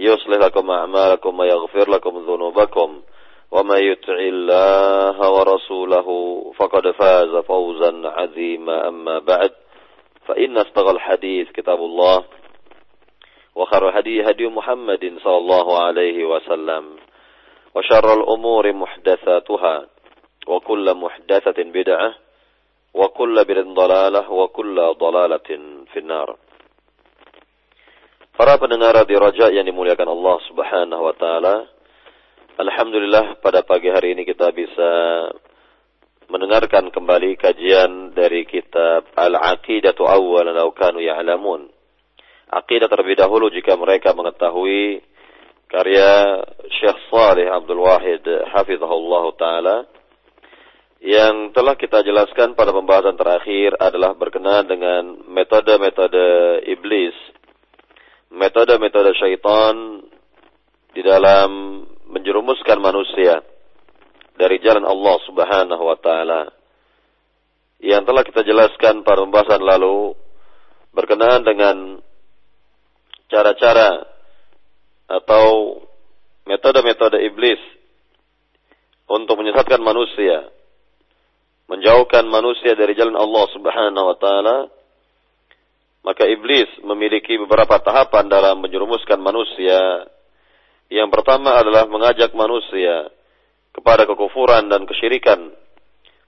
يصلح لكم أعمالكم ويغفر لكم ذنوبكم ومن يطع الله ورسوله فقد فاز فوزا عظيما. أما بعد فإن استغى الحديث كتاب الله وخير الهدي هدي محمد صلى الله عليه وسلم وشر الأمور محدثاتها وكل محدثة بدعة وكل بدعة ضلالة وكل ضلالة في النار. Para pendengar di Raja yang dimuliakan Allah Subhanahu wa taala. Alhamdulillah pada pagi hari ini kita bisa mendengarkan kembali kajian dari kitab Al-Aqidatu Awwalan Law Kanu Ya'lamun. Aqidah terlebih dahulu jika mereka mengetahui karya Syekh Saleh Abdul Wahid hafizahullah taala yang telah kita jelaskan pada pembahasan terakhir adalah berkenaan dengan metode-metode iblis metode-metode syaitan di dalam menjerumuskan manusia dari jalan Allah Subhanahu wa taala. Yang telah kita jelaskan pada pembahasan lalu berkenaan dengan cara-cara atau metode-metode iblis untuk menyesatkan manusia, menjauhkan manusia dari jalan Allah Subhanahu wa taala maka iblis memiliki beberapa tahapan dalam menjerumuskan manusia. Yang pertama adalah mengajak manusia kepada kekufuran dan kesyirikan,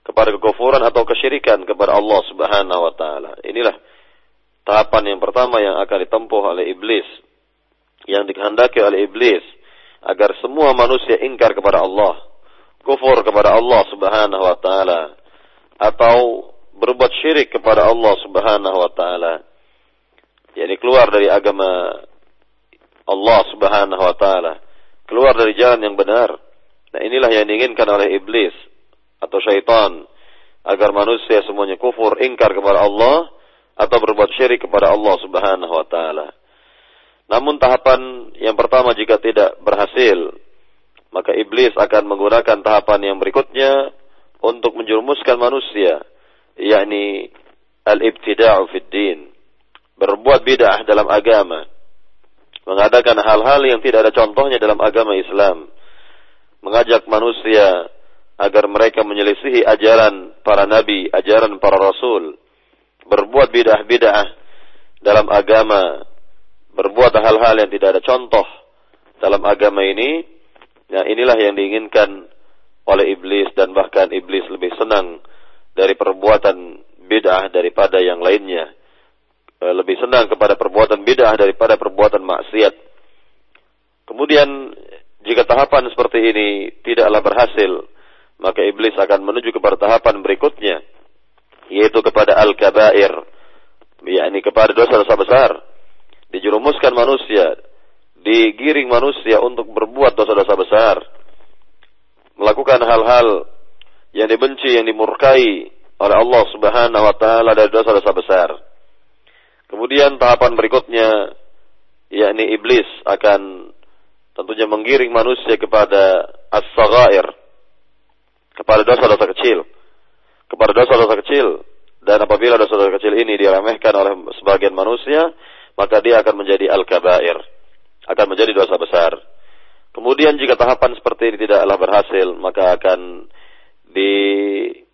kepada kekufuran atau kesyirikan kepada Allah Subhanahu wa taala. Inilah tahapan yang pertama yang akan ditempuh oleh iblis. Yang dikehendaki oleh iblis agar semua manusia ingkar kepada Allah, kufur kepada Allah Subhanahu wa taala atau berbuat syirik kepada Allah Subhanahu wa taala yakni keluar dari agama Allah Subhanahu wa taala, keluar dari jalan yang benar. Nah, inilah yang diinginkan oleh iblis atau syaitan agar manusia semuanya kufur, ingkar kepada Allah atau berbuat syirik kepada Allah Subhanahu wa taala. Namun tahapan yang pertama jika tidak berhasil, maka iblis akan menggunakan tahapan yang berikutnya untuk menjerumuskan manusia, yakni al-ibtida'u fid din, berbuat bid'ah dalam agama, mengadakan hal-hal yang tidak ada contohnya dalam agama Islam, mengajak manusia agar mereka menyelisihi ajaran para nabi, ajaran para rasul, berbuat bid'ah-bid'ah dalam agama, berbuat hal-hal yang tidak ada contoh dalam agama ini, ya inilah yang diinginkan oleh iblis dan bahkan iblis lebih senang dari perbuatan bid'ah daripada yang lainnya lebih senang kepada perbuatan bid'ah daripada perbuatan maksiat. Kemudian jika tahapan seperti ini tidaklah berhasil, maka iblis akan menuju kepada tahapan berikutnya, yaitu kepada al-kabair, yakni kepada dosa-dosa besar. Dijerumuskan manusia, digiring manusia untuk berbuat dosa-dosa besar, melakukan hal-hal yang dibenci, yang dimurkai oleh Allah Subhanahu wa taala dari dosa-dosa besar. Kemudian tahapan berikutnya yakni iblis akan tentunya menggiring manusia kepada as-saghair kepada dosa-dosa kecil. Kepada dosa-dosa kecil. Dan apabila dosa-dosa kecil ini diremehkan oleh sebagian manusia maka dia akan menjadi al-kabair. Akan menjadi dosa besar. Kemudian jika tahapan seperti ini tidaklah berhasil maka akan diajak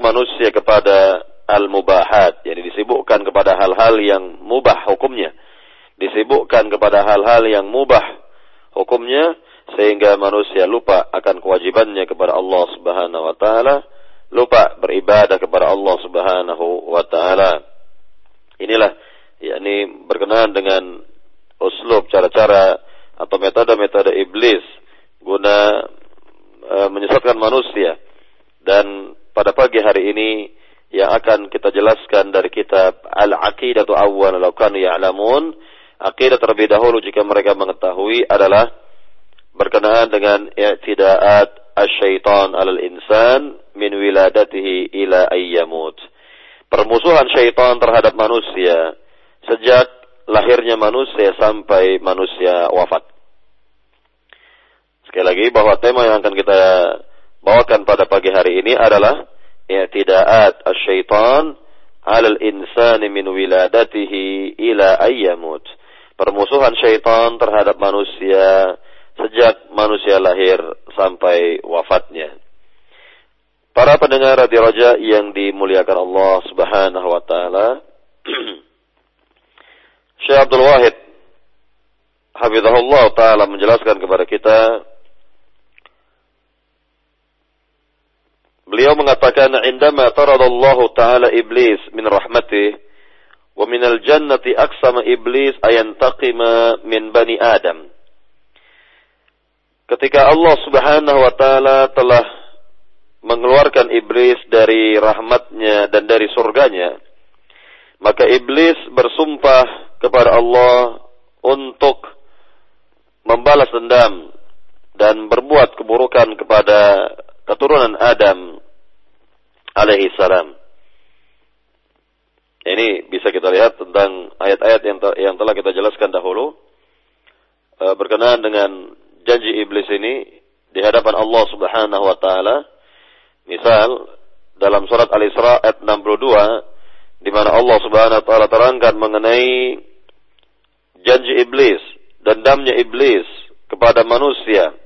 manusia kepada al-mubahat, yani disibukkan kepada hal-hal yang mubah hukumnya. Disibukkan kepada hal-hal yang mubah hukumnya sehingga manusia lupa akan kewajibannya kepada Allah Subhanahu wa taala, lupa beribadah kepada Allah Subhanahu wa taala. Inilah yakni berkenaan dengan uslub cara-cara atau metode-metode iblis guna e, menyesatkan manusia. Dan pada pagi hari ini yang akan kita jelaskan dari kitab Al-Aqidatu Awwal law kanu ya'lamun, aqidah terlebih dahulu jika mereka mengetahui adalah berkenaan dengan i'tidaat asyaitan alal insan min wiladatihi ila ayyamut. Permusuhan syaitan terhadap manusia sejak lahirnya manusia sampai manusia wafat. Sekali lagi bahwa tema yang akan kita bawakan pada pagi hari ini adalah i'tidaat asyaitan alal insani min wiladatihi ila ayyamut. Permusuhan syaitan terhadap manusia sejak manusia lahir sampai wafatnya. Para pendengar radio Raja yang dimuliakan Allah Subhanahu wa taala. Syekh Abdul Wahid Hafizahullah taala menjelaskan kepada kita Beliau mengatakan indama taradallahu taala iblis min rahmatih wa min al-jannati aqsama iblis ayantaqima min bani Adam. Ketika Allah Subhanahu wa taala telah mengeluarkan iblis dari rahmatnya dan dari surganya, maka iblis bersumpah kepada Allah untuk membalas dendam dan berbuat keburukan kepada keturunan Adam alaihi salam. Ini bisa kita lihat tentang ayat-ayat yang, yang telah kita jelaskan dahulu eh, berkenaan dengan janji iblis ini di hadapan Allah Subhanahu wa taala. Misal dalam surat Al-Isra ayat 62 di mana Allah Subhanahu wa taala terangkan mengenai janji iblis, dendamnya iblis kepada manusia.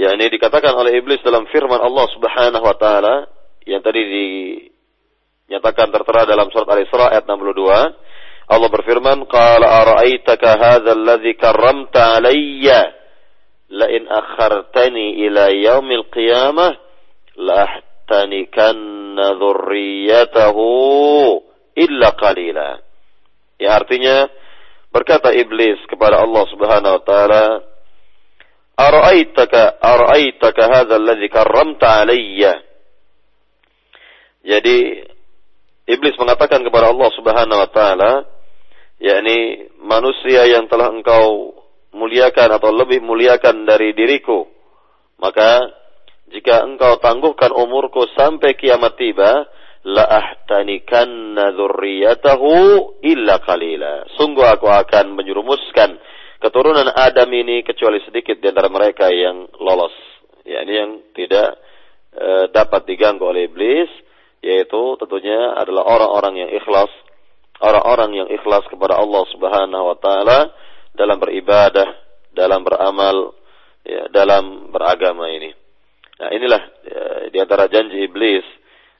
Ya ini dikatakan oleh iblis dalam firman Allah Subhanahu wa taala yang tadi dinyatakan tertera dalam surat Al-Isra ayat 62 Allah berfirman, "Qala ara'aitaka hadzal ladzi karramta 'alayya la in akhartani ila yaumil qiyamah la ahtanikanna dzurriyyatahu illa qalila." Ya artinya berkata iblis kepada Allah Subhanahu wa taala, "Ara'aitaka ara'aitaka hadzal ladzi karramta 'alayya?" Jadi iblis mengatakan kepada Allah Subhanahu wa taala, yakni manusia yang telah engkau muliakan atau lebih muliakan dari diriku maka jika engkau tangguhkan umurku sampai kiamat tiba la ahtanikanna dzurriyyatahu illa qalila sungguh aku akan menjerumuskan keturunan Adam ini kecuali sedikit di antara mereka yang lolos yakni yang tidak e, dapat diganggu oleh iblis yaitu tentunya adalah orang-orang yang ikhlas orang-orang yang ikhlas kepada Allah Subhanahu wa taala dalam beribadah, dalam beramal, ya, dalam beragama ini. Nah, inilah ya, di antara janji iblis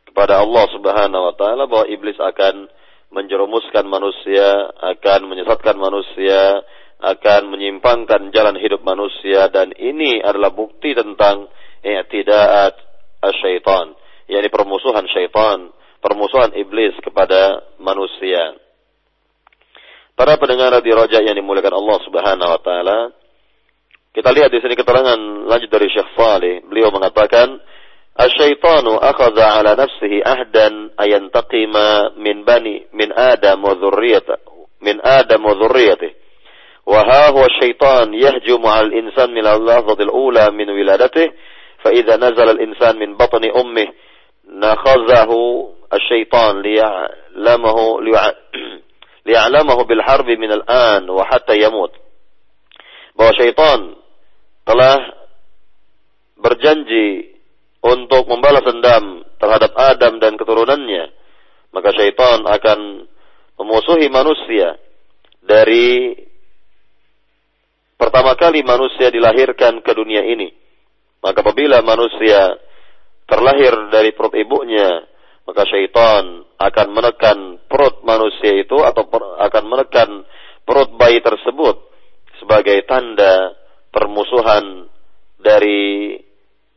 kepada Allah Subhanahu wa taala bahwa iblis akan menjerumuskan manusia, akan menyesatkan manusia, akan menyimpangkan jalan hidup manusia dan ini adalah bukti tentang i'tidaat asyaitan, yakni permusuhan syaitan permusuhan iblis kepada manusia. Para pendengar di roja yang dimuliakan Allah Subhanahu wa taala, kita lihat di sini keterangan lanjut dari Syekh Saleh. Beliau mengatakan, "Asyaitanu akhadha ala nafsihi ahdan ayantaqima min bani min Adam wa dzurriyyatihi min Adam wa dzurriyyatihi." وها هو الشيطان يهجم على الإنسان من اللحظة الأولى من ولادته فإذا نزل الإنسان من بطن أمه نخذه الشيطان ليعلمه ليعلمه بالحرب من الآن وحتى يموت. bahwa syaitan telah berjanji untuk membalas dendam terhadap Adam dan keturunannya. Maka syaitan akan memusuhi manusia dari pertama kali manusia dilahirkan ke dunia ini maka apabila manusia terlahir dari perut ibunya maka syaitan akan menekan perut manusia itu atau per, akan menekan perut bayi tersebut sebagai tanda permusuhan dari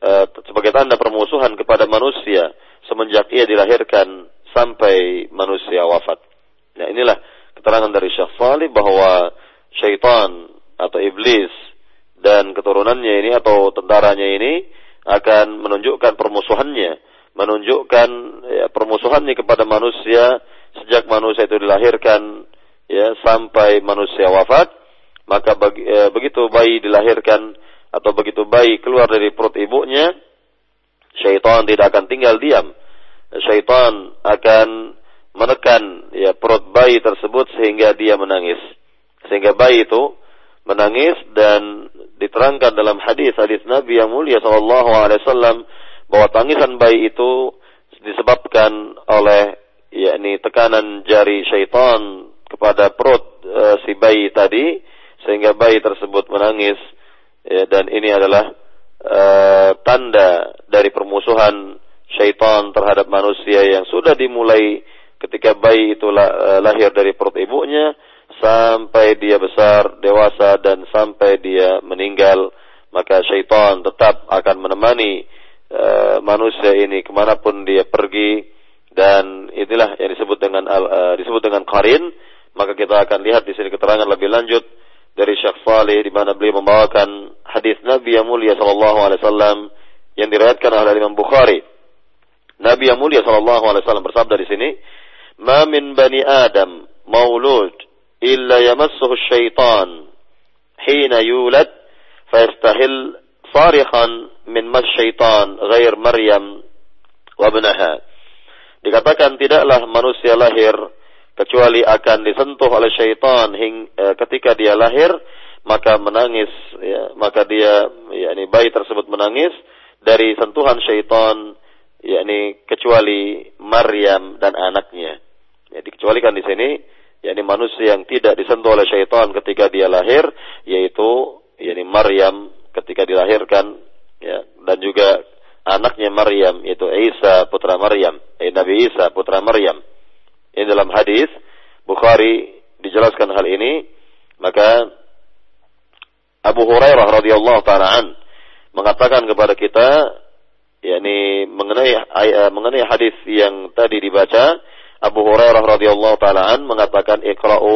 uh, sebagai tanda permusuhan kepada manusia semenjak ia dilahirkan sampai manusia wafat. Nah inilah keterangan dari Syekh Salih bahwa syaitan atau iblis dan keturunannya ini atau tentaranya ini akan menunjukkan permusuhannya, menunjukkan ya, permusuhannya kepada manusia sejak manusia itu dilahirkan ya sampai manusia wafat, maka bagi, ya, begitu bayi dilahirkan atau begitu bayi keluar dari perut ibunya, syaitan tidak akan tinggal diam. Syaitan akan menekan ya perut bayi tersebut sehingga dia menangis. Sehingga bayi itu menangis dan diterangkan dalam hadis-hadis Nabi yang mulia sallallahu alaihi wasallam bahwa tangisan bayi itu disebabkan oleh yakni tekanan jari syaitan kepada perut e, si bayi tadi sehingga bayi tersebut menangis. Ya, dan ini adalah e, tanda dari permusuhan syaitan terhadap manusia yang sudah dimulai ketika bayi itu eh, lahir dari perut ibunya sampai dia besar, dewasa dan sampai dia meninggal, maka syaitan tetap akan menemani uh, manusia ini ke mana pun dia pergi dan inilah yang disebut dengan uh, disebut dengan karin. Maka kita akan lihat di sini keterangan lebih lanjut dari Syekh Saleh di mana beliau membawakan hadis Nabi yang mulia sallallahu alaihi wasallam yang diriwayatkan oleh Imam Bukhari. Nabi yang mulia sallallahu alaihi wasallam bersabda di sini, "Ma min bani Adam maulud إلا يمسه الشيطان حين يولد فيستهل صارخا من مس الشيطان غير مريم وابنها dikatakan tidaklah manusia lahir kecuali akan disentuh oleh syaitan hing, e, ketika dia lahir maka menangis ya, maka dia yakni bayi tersebut menangis dari sentuhan syaitan yakni kecuali Maryam dan anaknya. Ya, dikecualikan di sini yakni manusia yang tidak disentuh oleh syaitan ketika dia lahir yaitu yakni Maryam ketika dilahirkan ya dan juga anaknya Maryam yaitu Isa putra Maryam, eh, Nabi Isa putra Maryam. Ini dalam hadis Bukhari dijelaskan hal ini, maka Abu Hurairah radhiyallahu taala an mengatakan kepada kita yakni mengenai uh, mengenai hadis yang tadi dibaca Abu Hurairah radhiyallahu taala an mengatakan iqra'u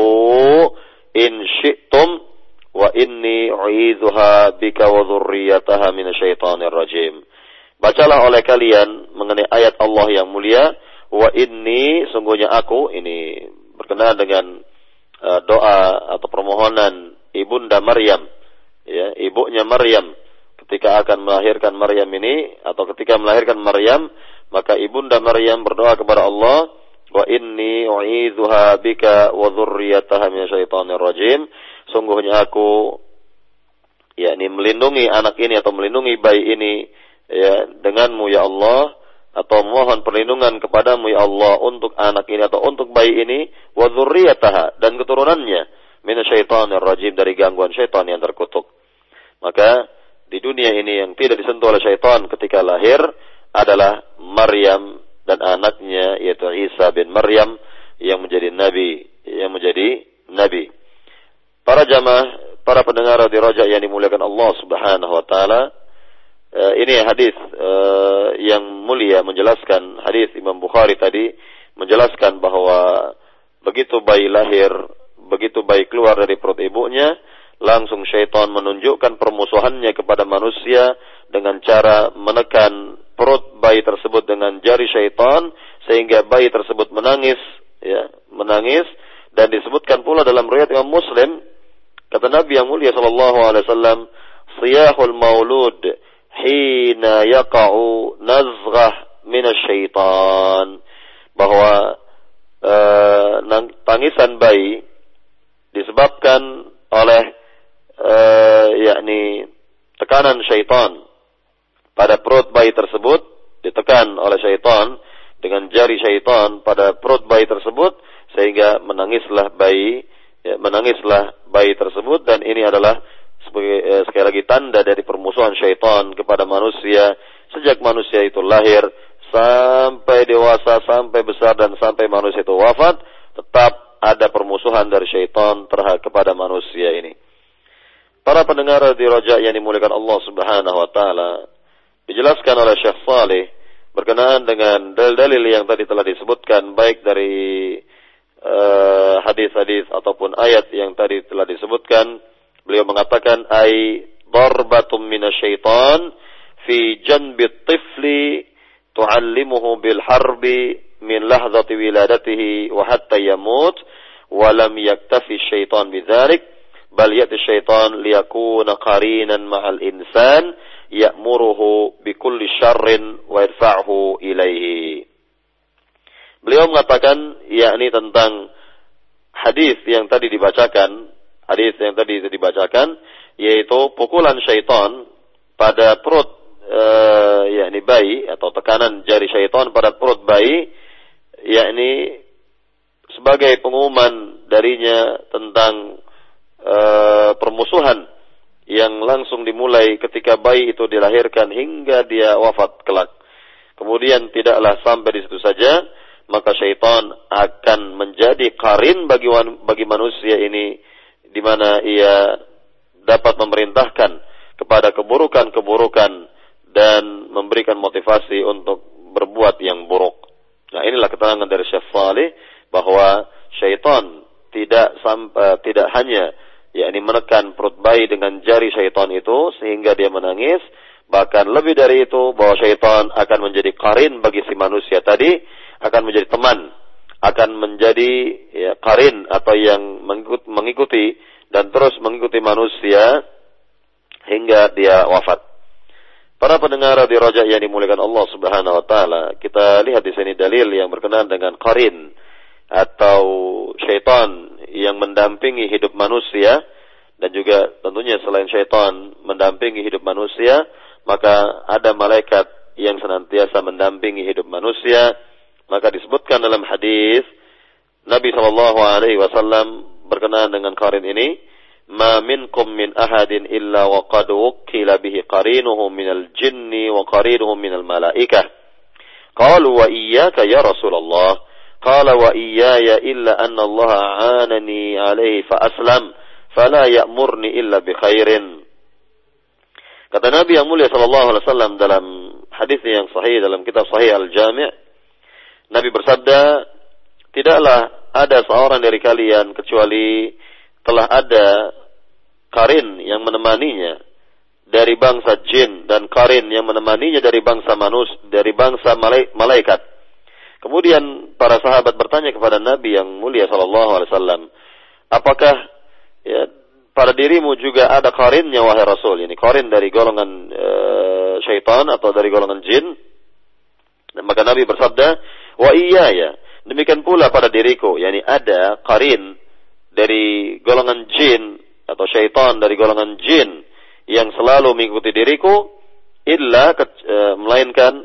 in syi'tum wa inni u'idzuha bika wa dzurriyyataha minasyaitonir rajim. Bacalah oleh kalian mengenai ayat Allah yang mulia wa inni sungguhnya aku ini berkenaan dengan uh, doa atau permohonan ibunda Maryam ya ibunya Maryam ketika akan melahirkan Maryam ini atau ketika melahirkan Maryam maka ibunda Maryam berdoa kepada Allah wa inni u'idzuha bika wa dzurriyyataha minasyaitonir rajim. Sungguhnya aku yakni melindungi anak ini atau melindungi bayi ini ya denganmu ya Allah atau mohon perlindungan kepadamu ya Allah untuk anak ini atau untuk bayi ini wa dzurriyyataha dan keturunannya minasyaitonir rajim dari gangguan syaitan yang terkutuk. Maka di dunia ini yang tidak disentuh oleh syaitan ketika lahir adalah Maryam dan anaknya yaitu Isa bin Maryam yang menjadi nabi yang menjadi nabi. Para jamaah, para pendengar di Raja yang dimuliakan Allah Subhanahu wa taala, uh, ini hadis uh, yang mulia menjelaskan hadis Imam Bukhari tadi menjelaskan bahwa begitu bayi lahir, begitu bayi keluar dari perut ibunya, langsung syaitan menunjukkan permusuhannya kepada manusia dengan cara menekan perut bayi tersebut dengan jari syaitan sehingga bayi tersebut menangis ya menangis. Dan disebutkan pula dalam riwayat Imam Muslim kata Nabi yang mulia sallallahu alaihi wasallam siyahul maulud hina yaqa'u nazghah minasyaitan. Bahwa uh, tangisan bayi disebabkan oleh uh, yakni tekanan syaitan pada perut bayi tersebut ditekan oleh syaitan dengan jari syaitan pada perut bayi tersebut sehingga menangislah bayi ya, menangislah bayi tersebut dan ini adalah sebagai eh, sekali lagi tanda dari permusuhan syaitan kepada manusia sejak manusia itu lahir sampai dewasa sampai besar dan sampai manusia itu wafat tetap ada permusuhan dari syaitan terhadap kepada manusia ini. Para pendengar di roja yang dimuliakan Allah Subhanahu wa taala, dijelaskan oleh Syekh Saleh berkenaan dengan dalil-dalil yang tadi telah disebutkan baik dari uh, hadis-hadis ataupun ayat yang tadi telah disebutkan. Beliau mengatakan ai darbatum minasyaitan fi janbi tifli tu'allimuhu bil harbi min lahzati wiladatihi wa hatta yamut wa lam yaktafi syaitan bidzalik bal yati syaitan liyakuna qarinan ma'al insan ya'muruhu bikulli syarrin wa ilaihi. Beliau mengatakan yakni tentang hadis yang tadi dibacakan hadis yang tadi dibacakan yaitu pukulan syaitan pada perut uh, yakni bayi atau tekanan jari syaitan pada perut bayi yakni sebagai pengumuman darinya tentang uh, permusuhan yang langsung dimulai ketika bayi itu dilahirkan hingga dia wafat kelak. Kemudian tidaklah sampai di situ saja, maka syaitan akan menjadi karin bagi bagi manusia ini di mana ia dapat memerintahkan kepada keburukan-keburukan dan memberikan motivasi untuk berbuat yang buruk. Nah, inilah keterangan dari Syekh Saleh bahwa syaitan tidak sampai, tidak hanya yakni menekan perut bayi dengan jari syaitan itu sehingga dia menangis, bahkan lebih dari itu bahwa syaitan akan menjadi karin bagi si manusia tadi, akan menjadi teman, akan menjadi ya, karin atau yang mengikuti dan terus mengikuti manusia hingga dia wafat. Para pendengar di rojak yang dimuliakan Allah Subhanahu wa taala, kita lihat di sini dalil yang berkenaan dengan qarin atau syaitan yang mendampingi hidup manusia dan juga tentunya selain syaitan mendampingi hidup manusia, maka ada malaikat yang senantiasa mendampingi hidup manusia. Maka disebutkan dalam hadis Nabi Shallallahu Alaihi Wasallam berkenaan dengan qarin ini, ma minkum min ahadin illa wa qad wukkila bihi qarinuhu minal jinni wa qarinuhu minal malaikah. Qalu wa iyyaka ya Rasulullah. Qala wa iyyaya illa anna Allah aanani alaihi fa aslam fala ya'murni illa bi khairin. Kata Nabi yang mulia sallallahu alaihi wasallam dalam hadis yang sahih dalam kitab Sahih Al-Jami' Nabi bersabda, "Tidaklah ada seorang dari kalian kecuali telah ada karin yang menemaninya dari bangsa jin dan karin yang menemaninya dari bangsa manus dari bangsa malaikat. Kemudian para sahabat bertanya kepada Nabi yang mulia sallallahu alaihi wasallam, "Apakah ya, pada dirimu juga ada karinnya wahai Rasul?" Ini karin dari golongan e, syaitan atau dari golongan jin. Dan maka Nabi bersabda, "Wa iya ya." Demikian pula pada diriku, yakni ada karin dari golongan jin atau syaitan dari golongan jin yang selalu mengikuti diriku illa e, melainkan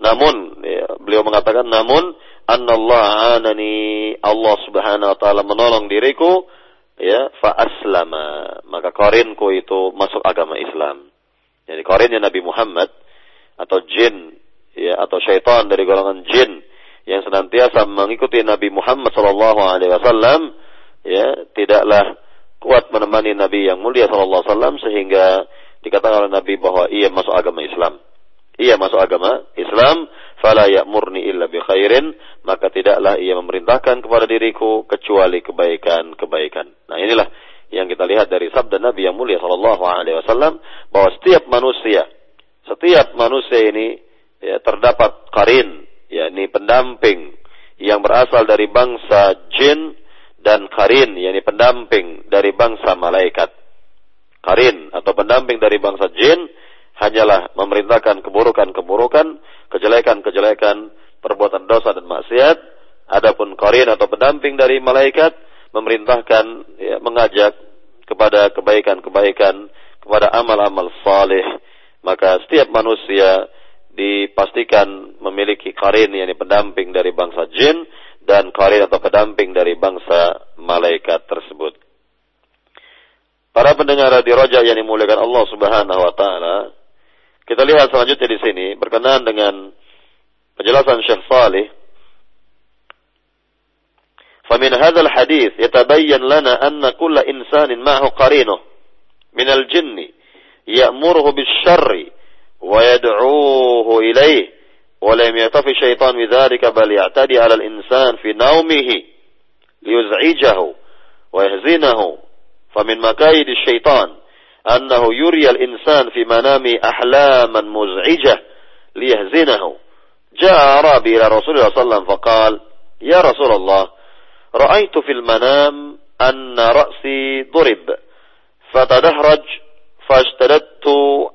namun ya, beliau mengatakan namun Allah anani Allah Subhanahu wa taala menolong diriku ya fa aslama maka korinku itu masuk agama Islam. Jadi korinnya Nabi Muhammad atau jin ya atau syaitan dari golongan jin yang senantiasa mengikuti Nabi Muhammad sallallahu alaihi wasallam ya tidaklah kuat menemani Nabi yang mulia sallallahu alaihi wasallam sehingga dikatakan oleh Nabi bahwa ia masuk agama Islam. Ia masuk agama Islam, fala ya'murni illa bi khairin, maka tidaklah ia memerintahkan kepada diriku kecuali kebaikan-kebaikan. Nah, inilah yang kita lihat dari sabda Nabi yang mulia sallallahu alaihi wasallam bahwa setiap manusia, setiap manusia ini ya, terdapat karin, yakni pendamping yang berasal dari bangsa jin dan karin, yakni pendamping dari bangsa malaikat. Karin atau pendamping dari bangsa jin hanyalah memerintahkan keburukan-keburukan, kejelekan-kejelekan, perbuatan dosa dan maksiat. Adapun karin atau pendamping dari malaikat memerintahkan, ya, mengajak kepada kebaikan-kebaikan, kepada amal-amal saleh. Maka setiap manusia dipastikan memiliki karin yang pendamping dari bangsa jin dan karir atau pendamping dari bangsa malaikat tersebut. Para pendengar di Roja yang dimuliakan Allah Subhanahu wa taala, kita lihat selanjutnya di sini berkenaan dengan penjelasan Syekh Salih. فمن هذا الحديث يتبين لنا أن كل إنسان معه قرينه jinni ya'muruhu bisyarri wa yad'uuhu ilayh ولم يكتفي الشيطان بذلك بل يعتدي على الإنسان في نومه ليزعجه ويهزنه فمن مكايد الشيطان أنه يري الإنسان في منام أحلاما مزعجة ليهزنه. جاء أعرابي إلى رسول الله صلى الله عليه وسلم فقال يا رسول الله رأيت في المنام أن رأسي ضرب فتدهرج فاشتددت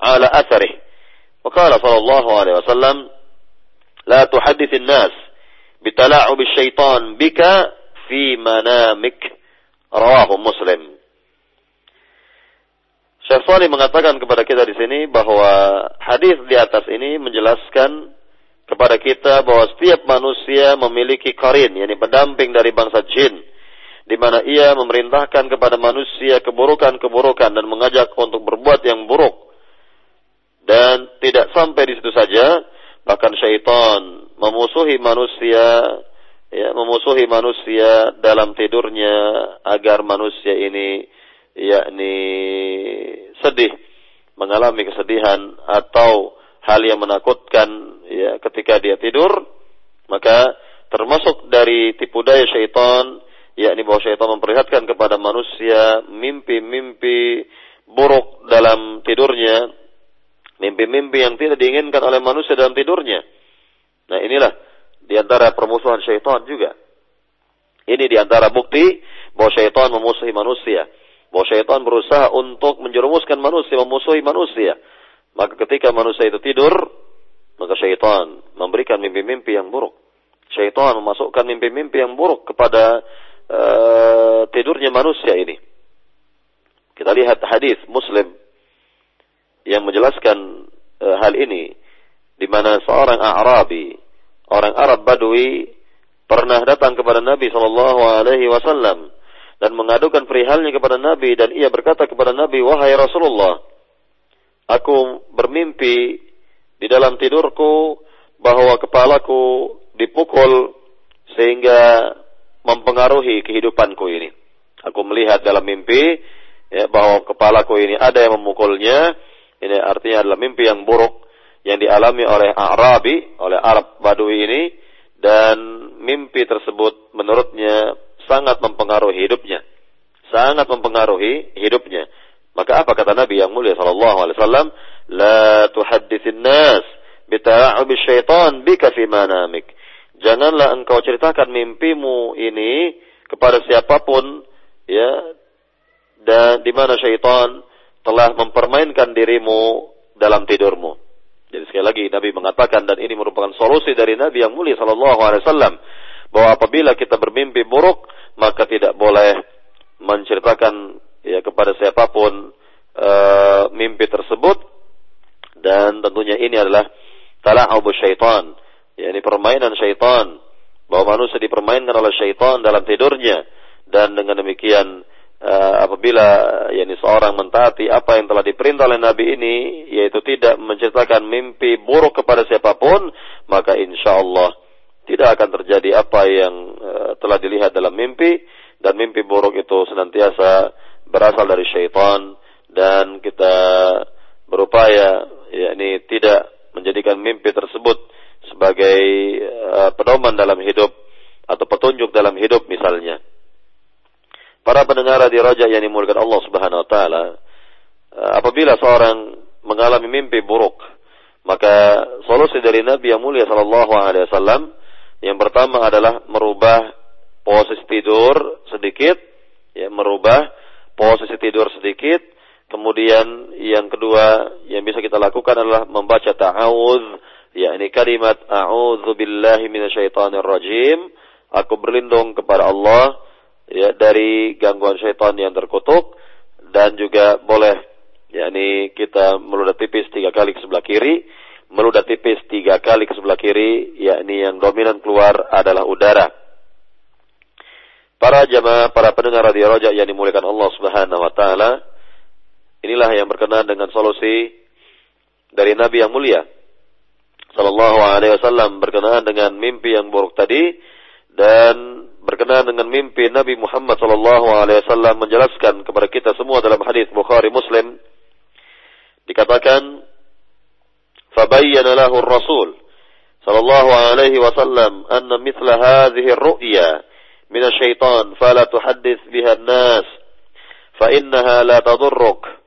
على أثره. وقال صلى الله عليه وسلم لا تحدث الناس بتلاعب الشيطان بك في منامك. رواه مسلم. Syekh Salih mengatakan kepada kita di sini bahwa hadis di atas ini menjelaskan kepada kita bahwa setiap manusia memiliki karin, yakni pendamping dari bangsa jin, di mana ia memerintahkan kepada manusia keburukan-keburukan dan mengajak untuk berbuat yang buruk. Dan tidak sampai di situ saja, bahkan syaitan memusuhi manusia ya memusuhi manusia dalam tidurnya agar manusia ini yakni sedih mengalami kesedihan atau hal yang menakutkan ya ketika dia tidur maka termasuk dari tipu daya syaitan yakni bahwa syaitan memperlihatkan kepada manusia mimpi-mimpi buruk dalam tidurnya Mimpi-mimpi yang tidak diinginkan oleh manusia dalam tidurnya. Nah inilah di antara permusuhan syaitan juga. Ini di antara bukti bahwa syaitan memusuhi manusia. Bahwa syaitan berusaha untuk menjerumuskan manusia, memusuhi manusia. Maka ketika manusia itu tidur, maka syaitan memberikan mimpi-mimpi yang buruk. Syaitan memasukkan mimpi-mimpi yang buruk kepada uh, tidurnya manusia ini. Kita lihat hadis Muslim yang menjelaskan e, hal ini di mana seorang Arabi, orang Arab Badui pernah datang kepada Nabi Shallallahu alaihi wasallam dan mengadukan perihalnya kepada Nabi dan ia berkata kepada Nabi, "Wahai Rasulullah, aku bermimpi di dalam tidurku bahwa kepalaku dipukul sehingga mempengaruhi kehidupanku ini. Aku melihat dalam mimpi ya, bahwa kepalaku ini ada yang memukulnya ini artinya adalah mimpi yang buruk yang dialami oleh Arabi, oleh Arab Badui ini dan mimpi tersebut menurutnya sangat mempengaruhi hidupnya. Sangat mempengaruhi hidupnya. Maka apa kata Nabi yang mulia sallallahu alaihi wasallam? La tuhadditsin nas syaitan bika fi manamik. Janganlah engkau ceritakan mimpimu ini kepada siapa pun ya dan di mana syaitan telah mempermainkan dirimu dalam tidurmu. Jadi sekali lagi Nabi mengatakan dan ini merupakan solusi dari Nabi yang mulia sallallahu alaihi wasallam bahwa apabila kita bermimpi buruk maka tidak boleh menceritakan ya kepada siapa pun uh, mimpi tersebut. Dan tentunya ini adalah tala'ub syaitan. Yakni permainan syaitan. Bahwa manusia dipermainkan oleh syaitan dalam tidurnya. Dan dengan demikian uh, apabila yakni seorang mentaati apa yang telah diperintah oleh Nabi ini yaitu tidak menceritakan mimpi buruk kepada siapa pun maka insya Allah tidak akan terjadi apa yang uh, telah dilihat dalam mimpi dan mimpi buruk itu senantiasa berasal dari syaitan dan kita berupaya yakni tidak menjadikan mimpi tersebut sebagai uh, pedoman dalam hidup atau petunjuk dalam hidup misalnya. Para pendengar di Raja yang dimulakan Allah Subhanahu wa taala, eh, apabila seorang mengalami mimpi buruk, maka solusi dari Nabi yang mulia sallallahu alaihi wasallam yang pertama adalah merubah posisi tidur sedikit, ya merubah posisi tidur sedikit. Kemudian yang kedua yang bisa kita lakukan adalah membaca ta'awudz, yakni kalimat a'udzu billahi minasyaitonir rajim. Aku berlindung kepada Allah ya dari gangguan syaitan yang terkutuk dan juga boleh yakni kita meludah tipis tiga kali ke sebelah kiri meludah tipis tiga kali ke sebelah kiri yakni yang dominan keluar adalah udara. Para jamaah para pendengar radio rojak yang dimuliakan Allah Subhanahu wa taala inilah yang berkenan dengan solusi dari Nabi yang mulia. Sallallahu alaihi wasallam berkenaan dengan mimpi yang buruk tadi dan berkenaan dengan mimpi Nabi Muhammad sallallahu alaihi wasallam menjelaskan kepada kita semua dalam hadis Bukhari Muslim. Dikatakan fabayyana lahu ar-rasul sallallahu alaihi wasallam anna mithla hadhihi ar-ru'ya min asy-syaitan fala tuhaddits biha an-nas fa innaha la tadurruk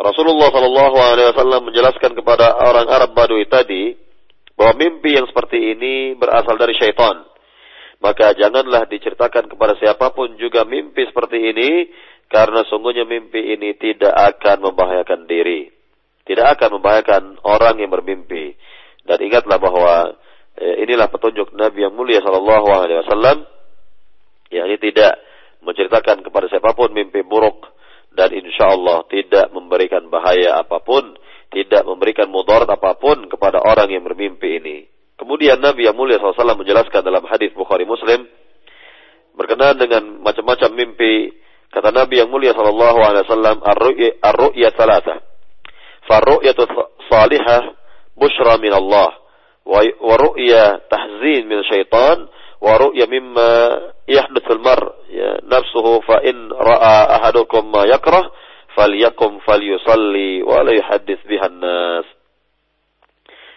Rasulullah Shallallahu Alaihi Wasallam menjelaskan kepada orang Arab Badui tadi bahwa mimpi yang seperti ini berasal dari syaitan. Maka janganlah diceritakan kepada siapa pun juga mimpi seperti ini, karena sungguhnya mimpi ini tidak akan membahayakan diri. Tidak akan membahayakan orang yang bermimpi. Dan ingatlah bahwa eh, inilah petunjuk Nabi yang mulia Shallallahu Alaihi Wasallam, yang ini tidak menceritakan kepada siapa pun mimpi buruk dan insya Allah tidak memberikan bahaya apa pun, tidak memberikan mudarat apa pun kepada orang yang bermimpi ini. Kemudian Nabi yang mulia SAW menjelaskan dalam hadis Bukhari Muslim berkenaan dengan macam-macam mimpi. Kata Nabi yang mulia Sallallahu Alaihi Wasallam, ar-ru'ya thalatha. Farru'yatu salihah bushra min Allah. Wa ru'ya tahzin min syaitan. Wa ru'ya mimma yahduthul mar ya, nafsuhu fa in ra'a ahadukum ma yakrah falyakum falyusalli.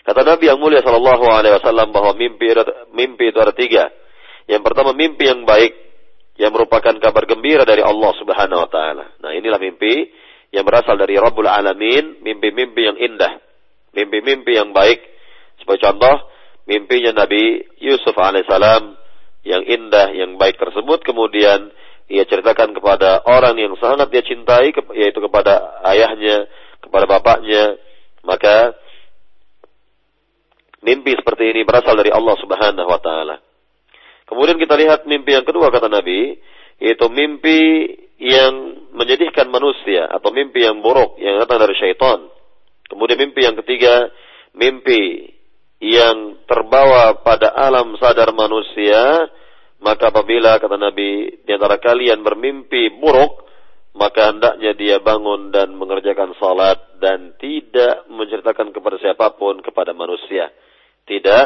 Kata Nabi yang mulia sallallahu alaihi wasallam bahwa mimpi mimpi itu ada tiga. Yang pertama mimpi yang baik yang merupakan kabar gembira dari Allah Subhanahu wa taala. Nah, inilah mimpi yang berasal dari Rabbul Alamin, mimpi-mimpi yang indah, mimpi-mimpi yang baik. Sebagai contoh, mimpinya Nabi Yusuf alaihissalam yang indah, yang baik tersebut kemudian ia ceritakan kepada orang yang sangat dia cintai yaitu kepada ayahnya, kepada bapaknya, maka mimpi seperti ini berasal dari Allah Subhanahu wa taala. Kemudian kita lihat mimpi yang kedua kata Nabi, yaitu mimpi yang menyedihkan manusia atau mimpi yang buruk yang datang dari syaitan. Kemudian mimpi yang ketiga, mimpi yang terbawa pada alam sadar manusia, maka apabila kata Nabi di antara kalian bermimpi buruk, maka hendaknya dia bangun dan mengerjakan salat dan tidak menceritakan kepada siapa pun kepada manusia. Tidak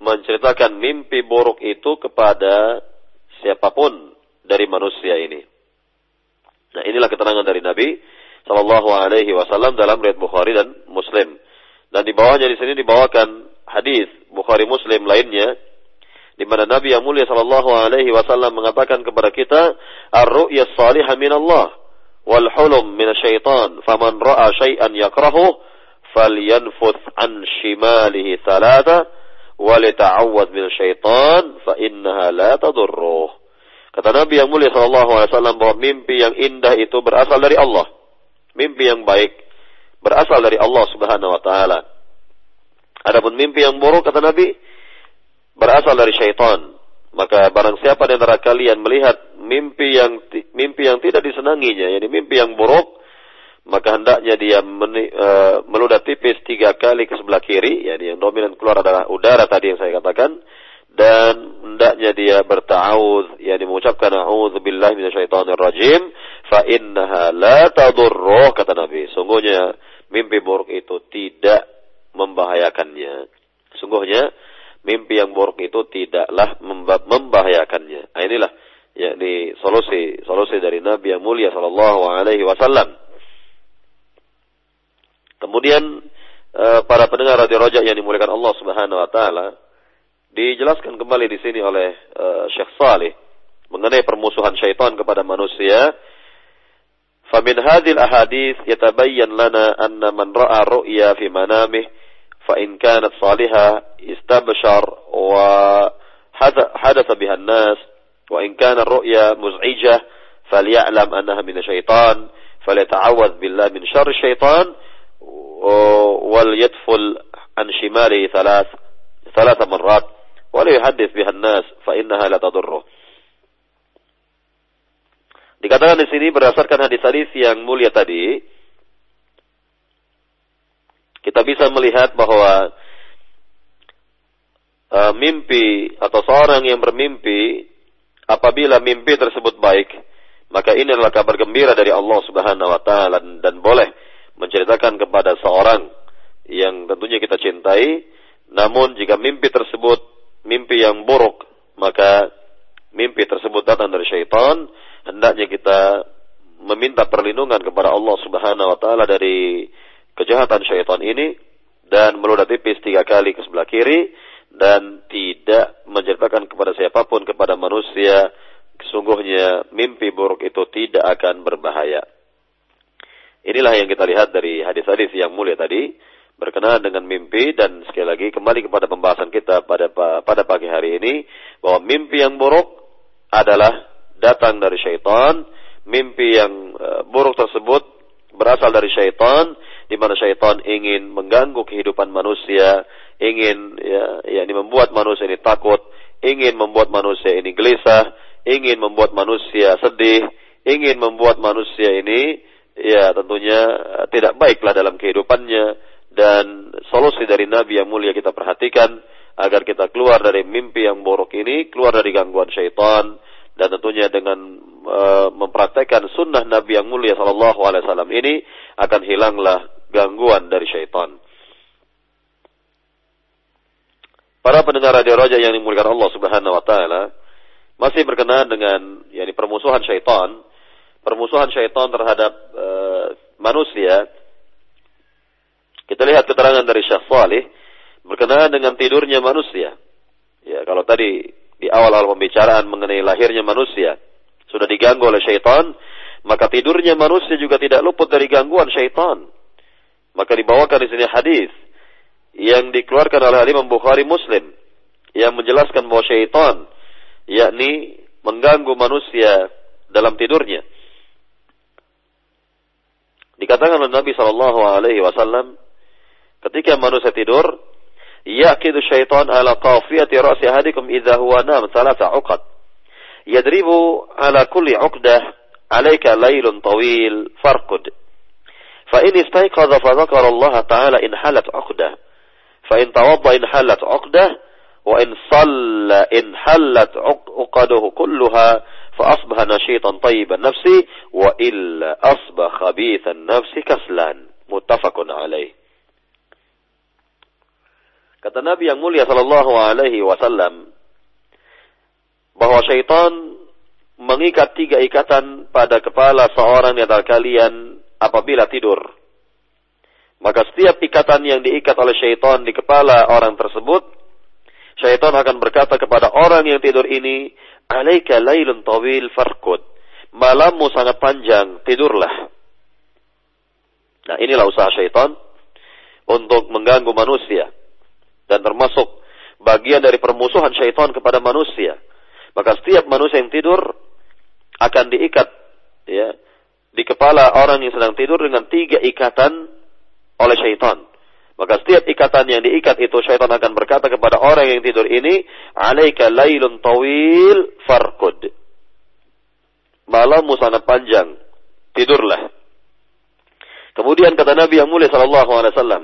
menceritakan mimpi buruk itu kepada siapa pun dari manusia ini. Nah, inilah keterangan dari Nabi Shallallahu Alaihi Wasallam dalam riwayat Bukhari dan Muslim. Dan di bawahnya di sini dibawakan hadis Bukhari Muslim lainnya di mana Nabi yang mulia sallallahu alaihi wasallam mengatakan kepada kita ar-ru'ya salihah min Allah wal hulum min syaitan faman ra'a syai'an yakrahu falyanfuth an shimalihi thalatha lita'awwadh min syaitan innaha la tadurruh kata Nabi yang mulia sallallahu alaihi wasallam bahwa mimpi yang indah itu berasal dari Allah mimpi yang baik berasal dari Allah Subhanahu wa taala Adapun mimpi yang buruk kata Nabi berasal dari syaitan. Maka barang siapa di antara kalian melihat mimpi yang mimpi yang tidak disenanginya, yakni mimpi yang buruk, maka hendaknya dia meni, uh, meludah tipis tiga kali ke sebelah kiri, yakni yang dominan keluar adalah udara tadi yang saya katakan, dan hendaknya dia berta'awudz, yakni mengucapkan a'udzu billahi minasyaitonir rajim, fa innaha la tadurruh kata Nabi. Sungguhnya mimpi buruk itu tidak membahayakannya. Sungguhnya mimpi yang buruk itu tidaklah membahayakannya. Nah, inilah yakni solusi solusi dari Nabi yang mulia sallallahu alaihi wasallam. Kemudian eh, para pendengar radio Rojak yang dimuliakan Allah Subhanahu wa taala dijelaskan kembali di sini oleh uh, Syekh Saleh mengenai permusuhan syaitan kepada manusia. Famin hadhil ahadith yatabayyan lana anna man ra'a ru'ya fi manamih فإن كانت صالحة استبشر وحدث بها الناس وإن كان الرؤيا مزعجة فليعلم أنها من الشيطان فليتعوذ بالله من شر الشيطان وليدفل عن شماله ثلاث ثلاث مرات وليحدث بها الناس فإنها لا تضره Dikatakan di sini berdasarkan hadis-hadis yang mulia tadi, kita bisa melihat bahwa uh, mimpi atau seorang yang bermimpi apabila mimpi tersebut baik, maka ini adalah kabar gembira dari Allah Subhanahu wa taala dan boleh menceritakan kepada seorang yang tentunya kita cintai. Namun jika mimpi tersebut mimpi yang buruk, maka mimpi tersebut datang dari syaitan, hendaknya kita meminta perlindungan kepada Allah Subhanahu wa taala dari kejahatan syaitan ini dan meludah tipis tiga kali ke sebelah kiri dan tidak menceritakan kepada siapa pun kepada manusia sesungguhnya mimpi buruk itu tidak akan berbahaya. Inilah yang kita lihat dari hadis-hadis yang mulia tadi berkenaan dengan mimpi dan sekali lagi kembali kepada pembahasan kita pada pada pagi hari ini bahwa mimpi yang buruk adalah datang dari syaitan, mimpi yang e, buruk tersebut berasal dari syaitan di mana syaitan ingin mengganggu kehidupan manusia, ingin ya yakni membuat manusia ini takut, ingin membuat manusia ini gelisah, ingin membuat manusia sedih, ingin membuat manusia ini ya tentunya eh, tidak baiklah dalam kehidupannya dan solusi dari Nabi yang mulia kita perhatikan agar kita keluar dari mimpi yang buruk ini, keluar dari gangguan syaitan dan tentunya dengan uh, mempraktekkan sunnah Nabi yang mulia Shallallahu Alaihi Wasallam ini akan hilanglah gangguan dari syaitan. Para pendengar radio Raja yang dimuliakan Allah Subhanahu Wa Taala masih berkenaan dengan yakni permusuhan syaitan permusuhan syaitan terhadap uh, manusia, kita lihat keterangan dari Syekh Salih berkenaan dengan tidurnya manusia. Ya, kalau tadi di awal-awal pembicaraan mengenai lahirnya manusia sudah diganggu oleh syaitan, maka tidurnya manusia juga tidak luput dari gangguan syaitan. Maka dibawakan di sini hadis yang dikeluarkan oleh Imam Bukhari Muslim yang menjelaskan bahwa syaitan yakni mengganggu manusia dalam tidurnya. Dikatakan oleh Nabi Shallallahu Alaihi Wasallam, Ketika manusia tidur, yaqidu syaitan ala qafiyati ra'si ahadikum idza huwa nam thalatha uqad. Yadribu ala kulli uqdah alayka laylun tawil farqud. Fa in istayqadha fa dhakara Allah ta'ala in halat uqdah. Fa in tawadda in halat uqdah wa in salla in halat uqaduhu kulluha فأصبح نشيطا طيب النفس وإلا أصبح خبيث النفس كسلان متفق عليه Kata Nabi yang mulia sallallahu alaihi wasallam bahwa syaitan mengikat tiga ikatan pada kepala seorang di antara kalian apabila tidur. Maka setiap ikatan yang diikat oleh syaitan di kepala orang tersebut, syaitan akan berkata kepada orang yang tidur ini, Alaika lailun tawil farkud. Malammu sangat panjang, tidurlah. Nah inilah usaha syaitan untuk mengganggu manusia. Dan termasuk bagian dari permusuhan syaitan kepada manusia. Maka setiap manusia yang tidur akan diikat ya di kepala orang yang sedang tidur dengan tiga ikatan oleh syaitan. Maka setiap ikatan yang diikat itu syaitan akan berkata kepada orang yang tidur ini, "Alaika lailun tawil farkud." Malammu sangat panjang, tidurlah. Kemudian kata Nabi yang mulia sallallahu alaihi wasallam,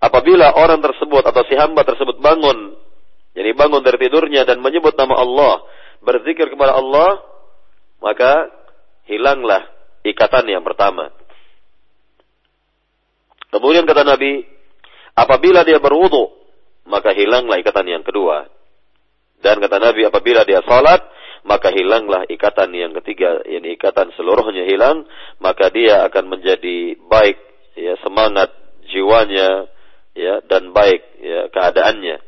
apabila orang tersebut atau si hamba tersebut bangun, jadi bangun dari tidurnya dan menyebut nama Allah, berzikir kepada Allah, maka hilanglah ikatan yang pertama. Kemudian kata Nabi, Apabila dia berwudu, maka hilanglah ikatan yang kedua. Dan kata Nabi, apabila dia salat, maka hilanglah ikatan yang ketiga, yang ikatan seluruhnya hilang, maka dia akan menjadi baik, ya semangat jiwanya, ya dan baik ya keadaannya.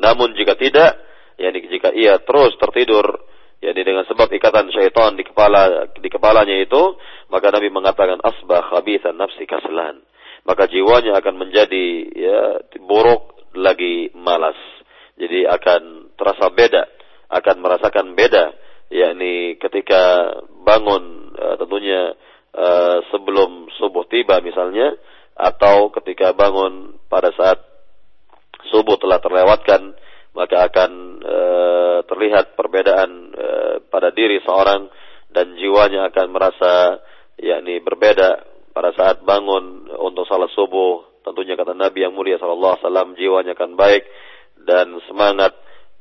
Namun jika tidak, ya jika ia terus tertidur, ya dengan sebab ikatan syaitan di kepala di kepalanya itu, maka Nabi mengatakan asbah khabithan nafsi kaslan maka jiwanya akan menjadi ya buruk lagi malas. Jadi akan terasa beda, akan merasakan beda yakni ketika bangun uh, tentunya uh, sebelum subuh tiba misalnya atau ketika bangun pada saat subuh telah terlewatkan maka akan uh, terlihat perbedaan uh, pada diri seorang dan jiwanya akan merasa yakni berbeda pada saat bangun untuk salat subuh, tentunya kata Nabi yang mulia sallallahu alaihi wasallam jiwanya akan baik dan semangat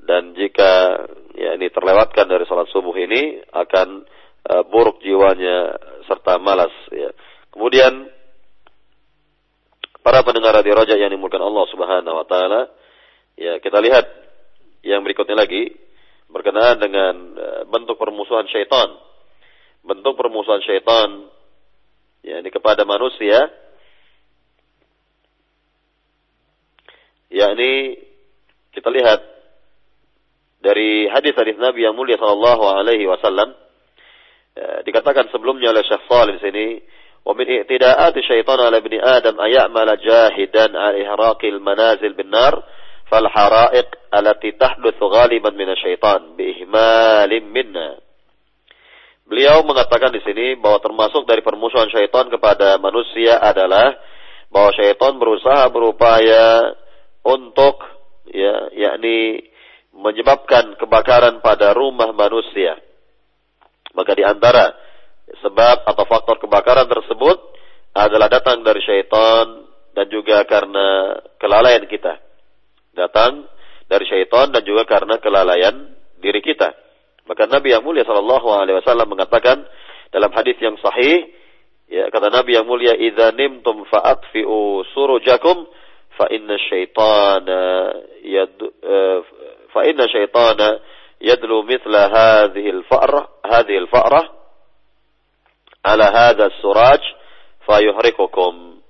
dan jika ya ini terlewatkan dari salat subuh ini akan uh, buruk jiwanya serta malas ya. Kemudian para pendengar radio Raja yang dimulakan Allah Subhanahu wa taala, ya kita lihat yang berikutnya lagi berkenaan dengan uh, bentuk permusuhan syaitan. Bentuk permusuhan syaitan yakni kepada manusia yakni kita lihat dari hadis-hadis Nabi yang mulia sallallahu alaihi wasallam ya, dikatakan sebelumnya oleh Syekh Shalih di sini syaitan ala ibni adam ay'amala jahidan al ihraqil manazil bin nar fal hara'iq allati tahdutsu ghaliban min syaitan bi ihmalin minna Beliau mengatakan di sini bahwa termasuk dari permusuhan syaitan kepada manusia adalah bahwa syaitan berusaha berupaya untuk ya yakni menyebabkan kebakaran pada rumah manusia. Maka di antara sebab atau faktor kebakaran tersebut adalah datang dari syaitan dan juga karena kelalaian kita. Datang dari syaitan dan juga karena kelalaian diri kita. Maka Nabi yang mulia sallallahu alaihi wasallam mengatakan dalam hadis yang sahih, ya kata Nabi yang mulia, "Idza nimtum fa'atfi'u surujakum fa inna syaitana yad uh, fa inna syaitana yadlu mithla hadhihi al-fa'rah hadhihi al-fa'rah ala hadha as-suraj fayuhrikukum."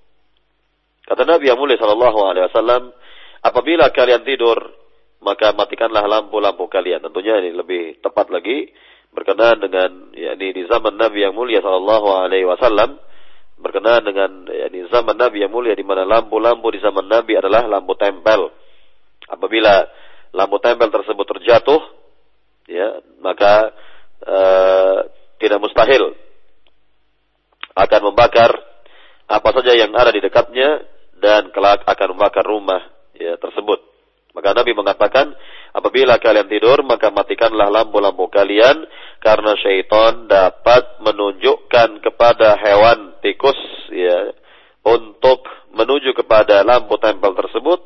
Kata Nabi yang mulia sallallahu alaihi wasallam, apabila kalian tidur maka matikanlah lampu-lampu kalian. Tentunya ini lebih tepat lagi berkenaan dengan yakni di zaman Nabi yang mulia sallallahu alaihi wasallam berkenaan dengan yakni zaman Nabi yang mulia di mana lampu-lampu di zaman Nabi adalah lampu tempel. Apabila lampu tempel tersebut terjatuh ya, maka uh, tidak mustahil akan membakar apa saja yang ada di dekatnya dan kelak akan membakar rumah ya tersebut. Maka Nabi mengatakan, apabila kalian tidur, maka matikanlah lampu-lampu kalian, karena syaitan dapat menunjukkan kepada hewan tikus, ya, untuk menuju kepada lampu tempel tersebut,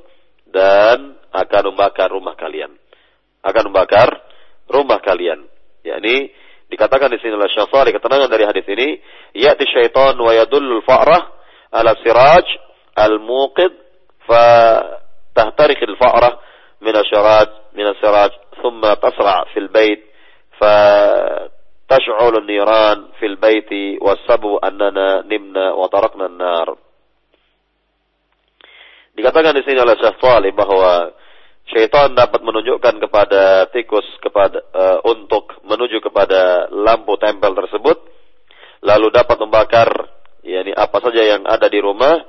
dan akan membakar rumah kalian. Akan membakar rumah kalian. Ya, ini dikatakan di sini oleh Syafari, keterangan dari hadis ini, ya'ti syaitan wa yadullul fa'rah ala siraj al-muqid fa تهترق الفأرة من الشراج من السراج ثم تسرع في البيت فتشعل النيران في البيت والسبب أننا نمنا وتركنا النار Dikatakan di sini oleh Syekh Salih bahwa syaitan dapat menunjukkan kepada tikus kepada uh, untuk menuju kepada lampu tempel tersebut lalu dapat membakar yakni apa saja yang ada di rumah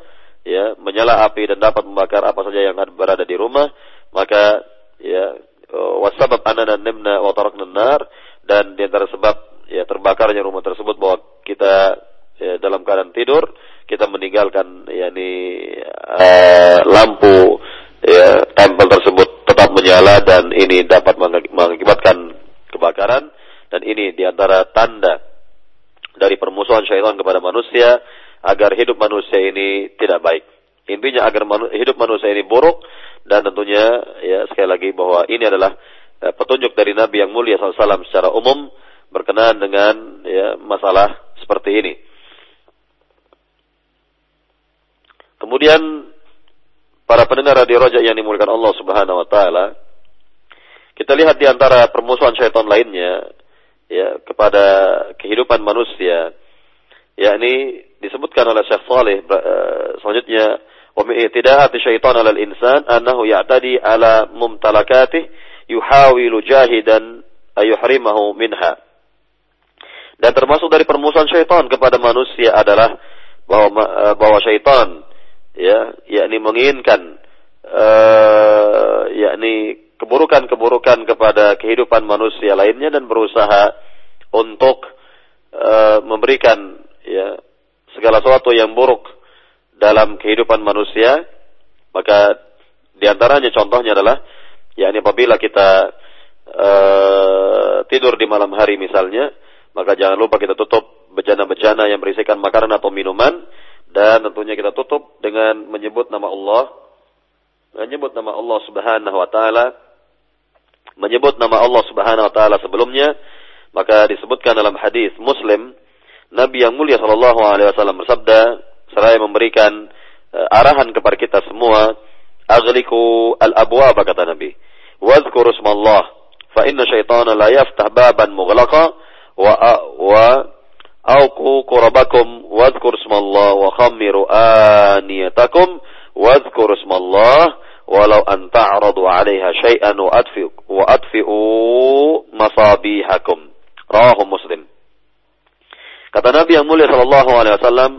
ya menyala api dan dapat membakar apa saja yang berada di rumah maka ya wasabab anana nimna wa tarakna nar dan di antara sebab ya terbakarnya rumah tersebut bahwa kita ya, dalam keadaan tidur kita meninggalkan yakni uh, lampu ya tempel tersebut tetap menyala dan ini dapat mengakibatkan kebakaran dan ini di antara tanda dari permusuhan syaitan kepada manusia agar hidup manusia ini tidak baik. Intinya agar manu hidup manusia ini buruk dan tentunya ya sekali lagi bahwa ini adalah uh, petunjuk dari Nabi yang mulia SAW secara umum berkenaan dengan ya masalah seperti ini. Kemudian para pendengar radio Roja yang dimuliakan Allah Subhanahu wa taala, kita lihat di antara permusuhan syaitan lainnya ya kepada kehidupan manusia. Yakni disebutkan oleh Syekh Saleh uh, selanjutnya wa min i'tida'ati syaitan 'ala al-insan annahu ya'tadi 'ala mumtalakatih yuhawilu jahidan ayuhrimahu minha. Dan termasuk dari permusuhan syaitan kepada manusia adalah bahwa uh, bahwa syaitan ya yakni menginginkan uh, yakni keburukan-keburukan kepada kehidupan manusia lainnya dan berusaha untuk uh, memberikan ya segala sesuatu yang buruk dalam kehidupan manusia, maka di antaranya contohnya adalah yakni apabila kita uh, tidur di malam hari misalnya, maka jangan lupa kita tutup bejana-bejana yang berisikan makanan atau minuman dan tentunya kita tutup dengan menyebut nama Allah, menyebut nama Allah Subhanahu wa taala, menyebut nama Allah Subhanahu wa taala sebelumnya, maka disebutkan dalam hadis Muslim Nabi yang mulia Shallallahu Alaihi Wasallam bersabda, seraya memberikan uh, arahan kepada kita semua, agliku al abwa kata Nabi, wazkuru smallah, fa inna syaitana la yaftah baban wa wa qurabakum wadhkur ismallah wa khammiru aniyatakum wadhkur ismallah walau an ta'radu 'alaiha syai'an wa adfi'u wa adfi'u masabihakum rawahu muslim kata Nabi yang mulia sallallahu alaihi wasallam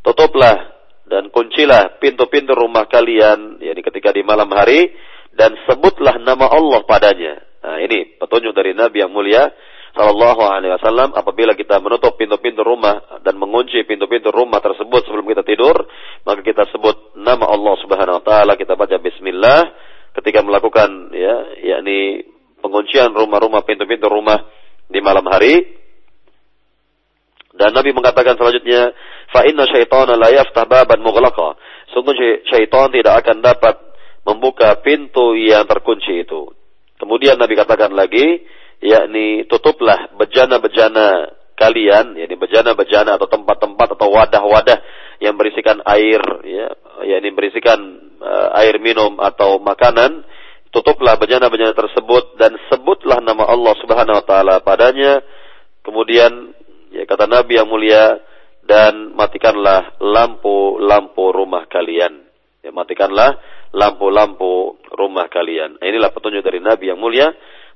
tutuplah dan kuncilah pintu-pintu rumah kalian yakni ketika di malam hari dan sebutlah nama Allah padanya. Nah, ini petunjuk dari Nabi yang mulia sallallahu alaihi wasallam apabila kita menutup pintu-pintu rumah dan mengunci pintu-pintu rumah tersebut sebelum kita tidur, maka kita sebut nama Allah Subhanahu wa taala, kita baca bismillah ketika melakukan ya yakni penguncian rumah-rumah pintu-pintu rumah di malam hari dan Nabi mengatakan selanjutnya, fa inna syaitana la yaftah baban mughlaqa. Sungguh syaitan tidak akan dapat membuka pintu yang terkunci itu. Kemudian Nabi katakan lagi, yakni tutuplah bejana-bejana kalian, yakni bejana-bejana atau tempat-tempat atau wadah-wadah yang berisikan air, ya, yakni berisikan uh, air minum atau makanan, tutuplah bejana-bejana tersebut dan sebutlah nama Allah Subhanahu wa taala padanya. Kemudian Ya, kata Nabi yang mulia, dan matikanlah lampu-lampu rumah kalian. Ya, matikanlah lampu-lampu rumah kalian. Nah, inilah petunjuk dari Nabi yang mulia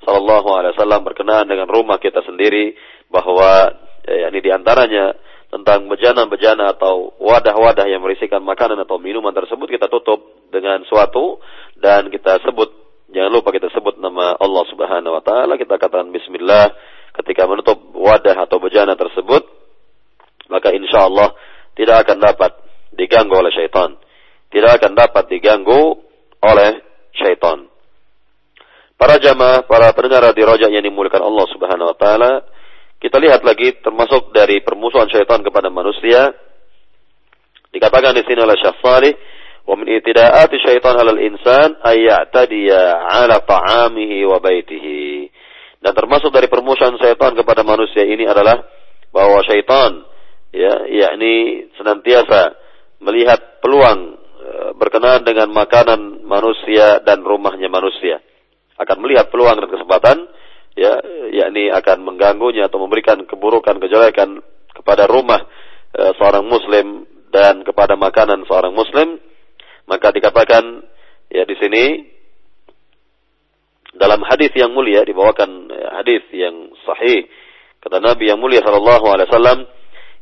sallallahu alaihi wasallam berkenaan dengan rumah kita sendiri bahwa ya, ini di antaranya tentang bejana-bejana atau wadah-wadah yang berisikan makanan atau minuman tersebut kita tutup dengan suatu dan kita sebut jangan lupa kita sebut nama Allah Subhanahu wa taala kita katakan bismillah ketika menutup wadah atau bejana tersebut, maka insya Allah tidak akan dapat diganggu oleh syaitan. Tidak akan dapat diganggu oleh syaitan. Para jamaah, para pendengar di rojak yang dimuliakan Allah Subhanahu wa taala, kita lihat lagi termasuk dari permusuhan syaitan kepada manusia. Dikatakan di sini oleh Syekh Salih, "Wa min itida'ati syaitan 'alal insan ay ya'tadiya 'ala ta'amihi wa baitihi." Dan termasuk dari permusuhan syaitan kepada manusia ini adalah bahwa syaitan ya yakni senantiasa melihat peluang e, berkenaan dengan makanan manusia dan rumahnya manusia. Akan melihat peluang dan kesempatan ya yakni akan mengganggunya atau memberikan keburukan kejelekan kepada rumah e, seorang muslim dan kepada makanan seorang muslim. Maka dikatakan ya di sini dalam hadis yang mulia dibawakan eh, hadis yang sahih kata Nabi yang mulia sallallahu alaihi wasallam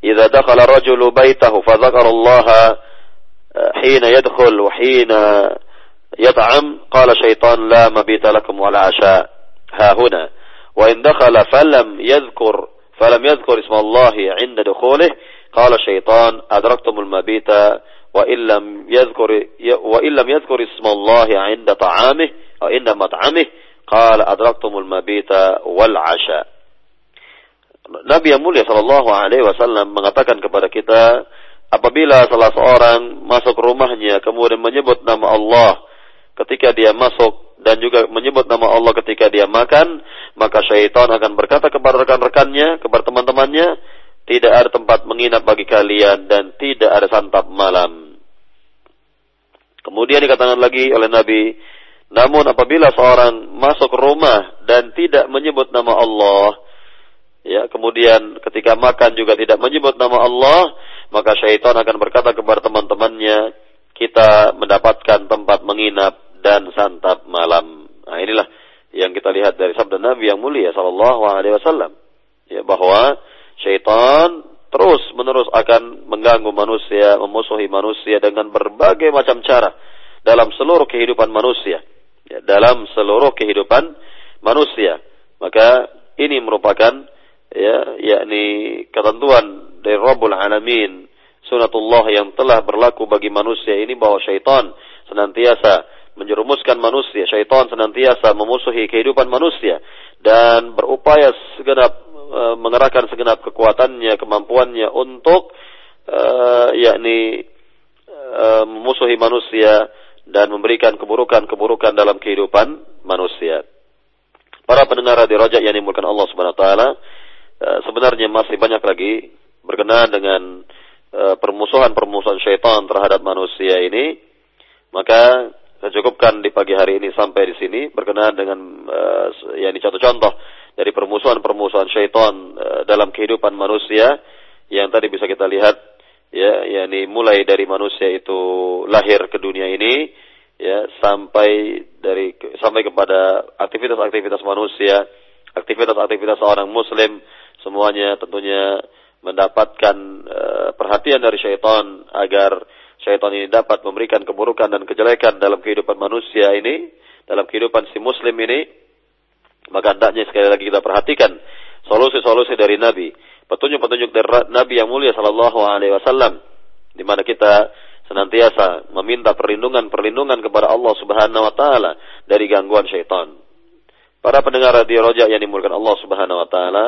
idza dakhala rajulu baitahu fa dzakara Allah yadkhul wa hina yat'am qala syaitan la mabita lakum wala asha ha huna wa in dakhala falam yadhkur falam yadhkur isma Allah 'inda dukhulih qala syaitan adraktumul mabita wa illam yadhkur wa illam yadhkur isma Allah 'inda ta'amih inda mat'amih qala adraktumul mabita wal asha. Nabi yang mulia sallallahu alaihi wasallam mengatakan kepada kita apabila salah seorang masuk rumahnya kemudian menyebut nama Allah ketika dia masuk dan juga menyebut nama Allah ketika dia makan, maka syaitan akan berkata kepada rekan-rekannya, kepada teman-temannya, tidak ada tempat menginap bagi kalian dan tidak ada santap malam. Kemudian dikatakan lagi oleh Nabi, namun apabila seorang masuk rumah dan tidak menyebut nama Allah, ya, kemudian ketika makan juga tidak menyebut nama Allah, maka syaitan akan berkata kepada teman-temannya, kita mendapatkan tempat menginap dan santap malam. Nah, inilah yang kita lihat dari sabda Nabi yang mulia sallallahu alaihi wasallam, ya bahwa syaitan terus menerus akan mengganggu manusia, memusuhi manusia dengan berbagai macam cara dalam seluruh kehidupan manusia ya, dalam seluruh kehidupan manusia. Maka ini merupakan ya yakni ketentuan dari Rabbul Alamin sunatullah yang telah berlaku bagi manusia ini bahwa syaitan senantiasa menjerumuskan manusia, syaitan senantiasa memusuhi kehidupan manusia dan berupaya segenap e, mengerahkan segenap kekuatannya, kemampuannya untuk e, yakni e, memusuhi manusia dan memberikan keburukan-keburukan dalam kehidupan manusia. Para pendengar di Rojak yang dimulakan Allah Subhanahu wa taala, eh, sebenarnya masih banyak lagi berkenaan dengan eh, permusuhan-permusuhan syaitan terhadap manusia ini. Maka saya cukupkan di pagi hari ini sampai di sini berkenaan dengan uh, ya ini contoh-contoh dari permusuhan-permusuhan syaitan uh, dalam kehidupan manusia yang tadi bisa kita lihat ya yakni mulai dari manusia itu lahir ke dunia ini ya sampai dari sampai kepada aktivitas-aktivitas manusia, aktivitas-aktivitas seorang muslim semuanya tentunya mendapatkan uh, perhatian dari syaitan agar syaitan ini dapat memberikan keburukan dan kejelekan dalam kehidupan manusia ini, dalam kehidupan si muslim ini, maka hendaknya sekali lagi kita perhatikan solusi-solusi dari Nabi, petunjuk-petunjuk dari Nabi yang mulia Sallallahu Alaihi Wasallam, di mana kita senantiasa meminta perlindungan-perlindungan kepada Allah Subhanahu Wa Taala dari gangguan syaitan. Para pendengar radio Roja yang dimulakan Allah Subhanahu Wa Taala,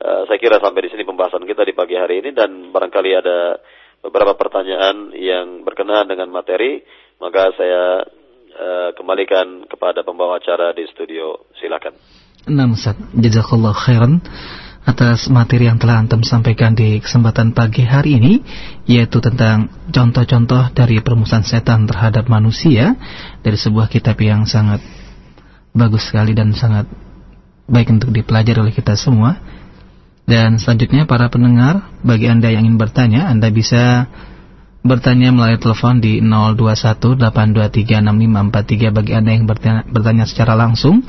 uh, saya kira sampai di sini pembahasan kita di pagi hari ini dan barangkali ada beberapa pertanyaan yang berkenaan dengan materi, maka saya uh, kembalikan kepada pembawa acara di studio. Silakan. Nah, Ustaz. Jazakallah khairan atas materi yang telah Antum sampaikan di kesempatan pagi hari ini yaitu tentang contoh-contoh dari permusuhan setan terhadap manusia dari sebuah kitab yang sangat bagus sekali dan sangat baik untuk dipelajari oleh kita semua dan selanjutnya para pendengar, bagi Anda yang ingin bertanya, Anda bisa bertanya melalui telepon di 0218236543 bagi Anda yang bertanya, bertanya secara langsung.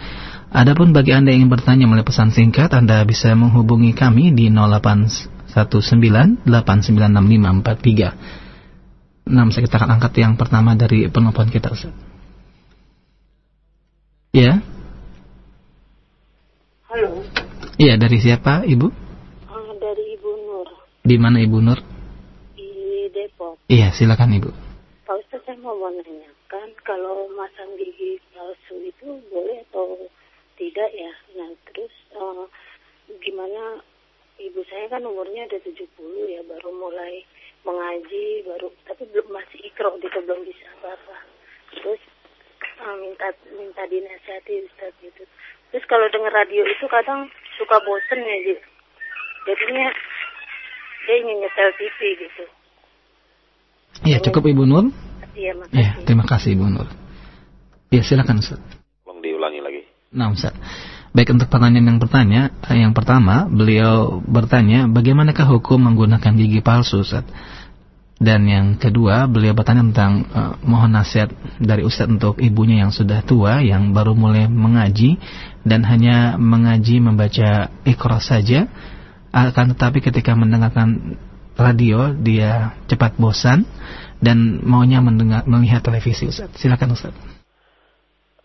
Adapun bagi Anda yang ingin bertanya melalui pesan singkat, Anda bisa menghubungi kami di 0819896543. Nah, saya kita akan angkat yang pertama dari penelpon kita, Ustaz. Ya. Halo. Iya, dari siapa, Ibu? Di mana Ibu Nur? Di Depok. Iya, silakan Ibu. Pak Ustaz, saya mau menanyakan kalau masang gigi palsu itu boleh atau tidak ya? Nah, terus uh, gimana ibu saya kan umurnya ada 70 ya, baru mulai mengaji, baru tapi belum masih ikro gitu, belum bisa apa-apa. Terus uh, minta minta dinasihati Ustaz gitu. Terus kalau dengar radio itu kadang suka bosen ya, gitu. Jadinya dia ingin nyetel TV gitu. Iya, cukup Ibu Nur. Iya, makasih. Ya, terima kasih Ibu Nur. Ya, silakan Ustaz. Tolong diulangi lagi. Nah, Ustaz. Baik untuk pertanyaan yang bertanya, eh, yang pertama beliau bertanya bagaimanakah hukum menggunakan gigi palsu Ustaz? Dan yang kedua beliau bertanya tentang uh, mohon nasihat dari Ustaz untuk ibunya yang sudah tua yang baru mulai mengaji dan hanya mengaji membaca ikhras saja akan tetapi ketika mendengarkan radio dia cepat bosan dan maunya mendengar melihat televisi Ustaz. Silakan Ustaz.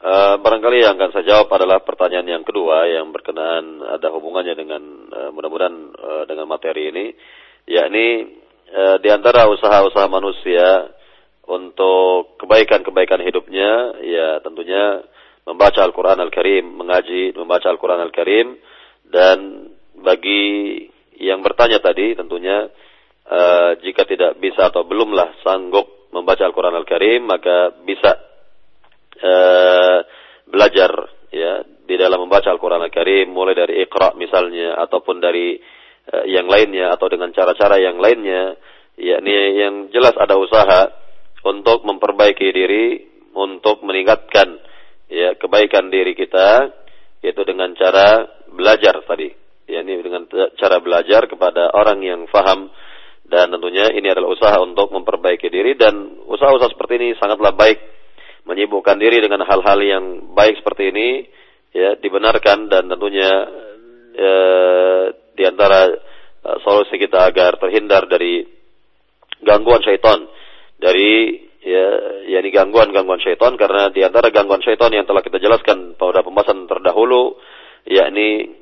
Uh, barangkali yang akan saya jawab adalah pertanyaan yang kedua yang berkenaan ada hubungannya dengan uh, mudah-mudahan uh, dengan materi ini yakni uh, di antara usaha-usaha manusia untuk kebaikan-kebaikan hidupnya ya tentunya membaca Al-Qur'an Al-Karim, mengaji, membaca Al-Qur'an Al-Karim dan bagi yang bertanya tadi tentunya uh, jika tidak bisa atau belumlah sanggup membaca Al-Quran Al-Karim maka bisa uh, belajar ya di dalam membaca Al-Quran Al-Karim mulai dari Iqra misalnya ataupun dari uh, yang lainnya atau dengan cara-cara yang lainnya yakni yang jelas ada usaha untuk memperbaiki diri untuk meningkatkan ya kebaikan diri kita yaitu dengan cara belajar tadi yakni dengan cara belajar kepada orang yang faham. Dan tentunya ini adalah usaha untuk memperbaiki diri. Dan usaha-usaha seperti ini sangatlah baik. Menyibukkan diri dengan hal-hal yang baik seperti ini ya dibenarkan. Dan tentunya ya, di antara uh, solusi kita agar terhindar dari gangguan syaitan. Dari ya yakni gangguan-gangguan syaitan. Karena di antara gangguan syaitan yang telah kita jelaskan pada pembahasan terdahulu yakni Eh,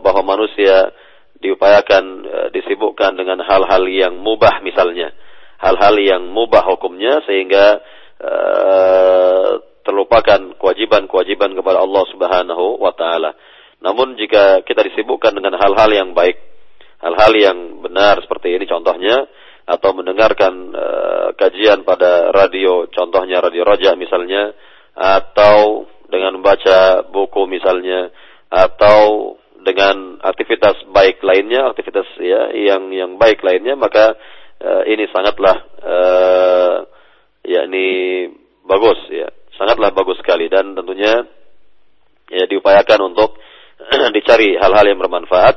bahwa manusia diupayakan e, disibukkan dengan hal-hal yang mubah misalnya hal-hal yang mubah hukumnya sehingga e, terlupakan kewajiban-kewajiban kepada Allah Subhanahu wa taala. Namun jika kita disibukkan dengan hal-hal yang baik, hal-hal yang benar seperti ini contohnya atau mendengarkan e, kajian pada radio, contohnya radio Raja misalnya atau dengan membaca buku misalnya atau dengan aktivitas baik lainnya, aktivitas ya yang yang baik lainnya, maka uh, ini sangatlah uh, yakni bagus tentunya ya diupayakan untuk dicari hal-hal yang bermanfaat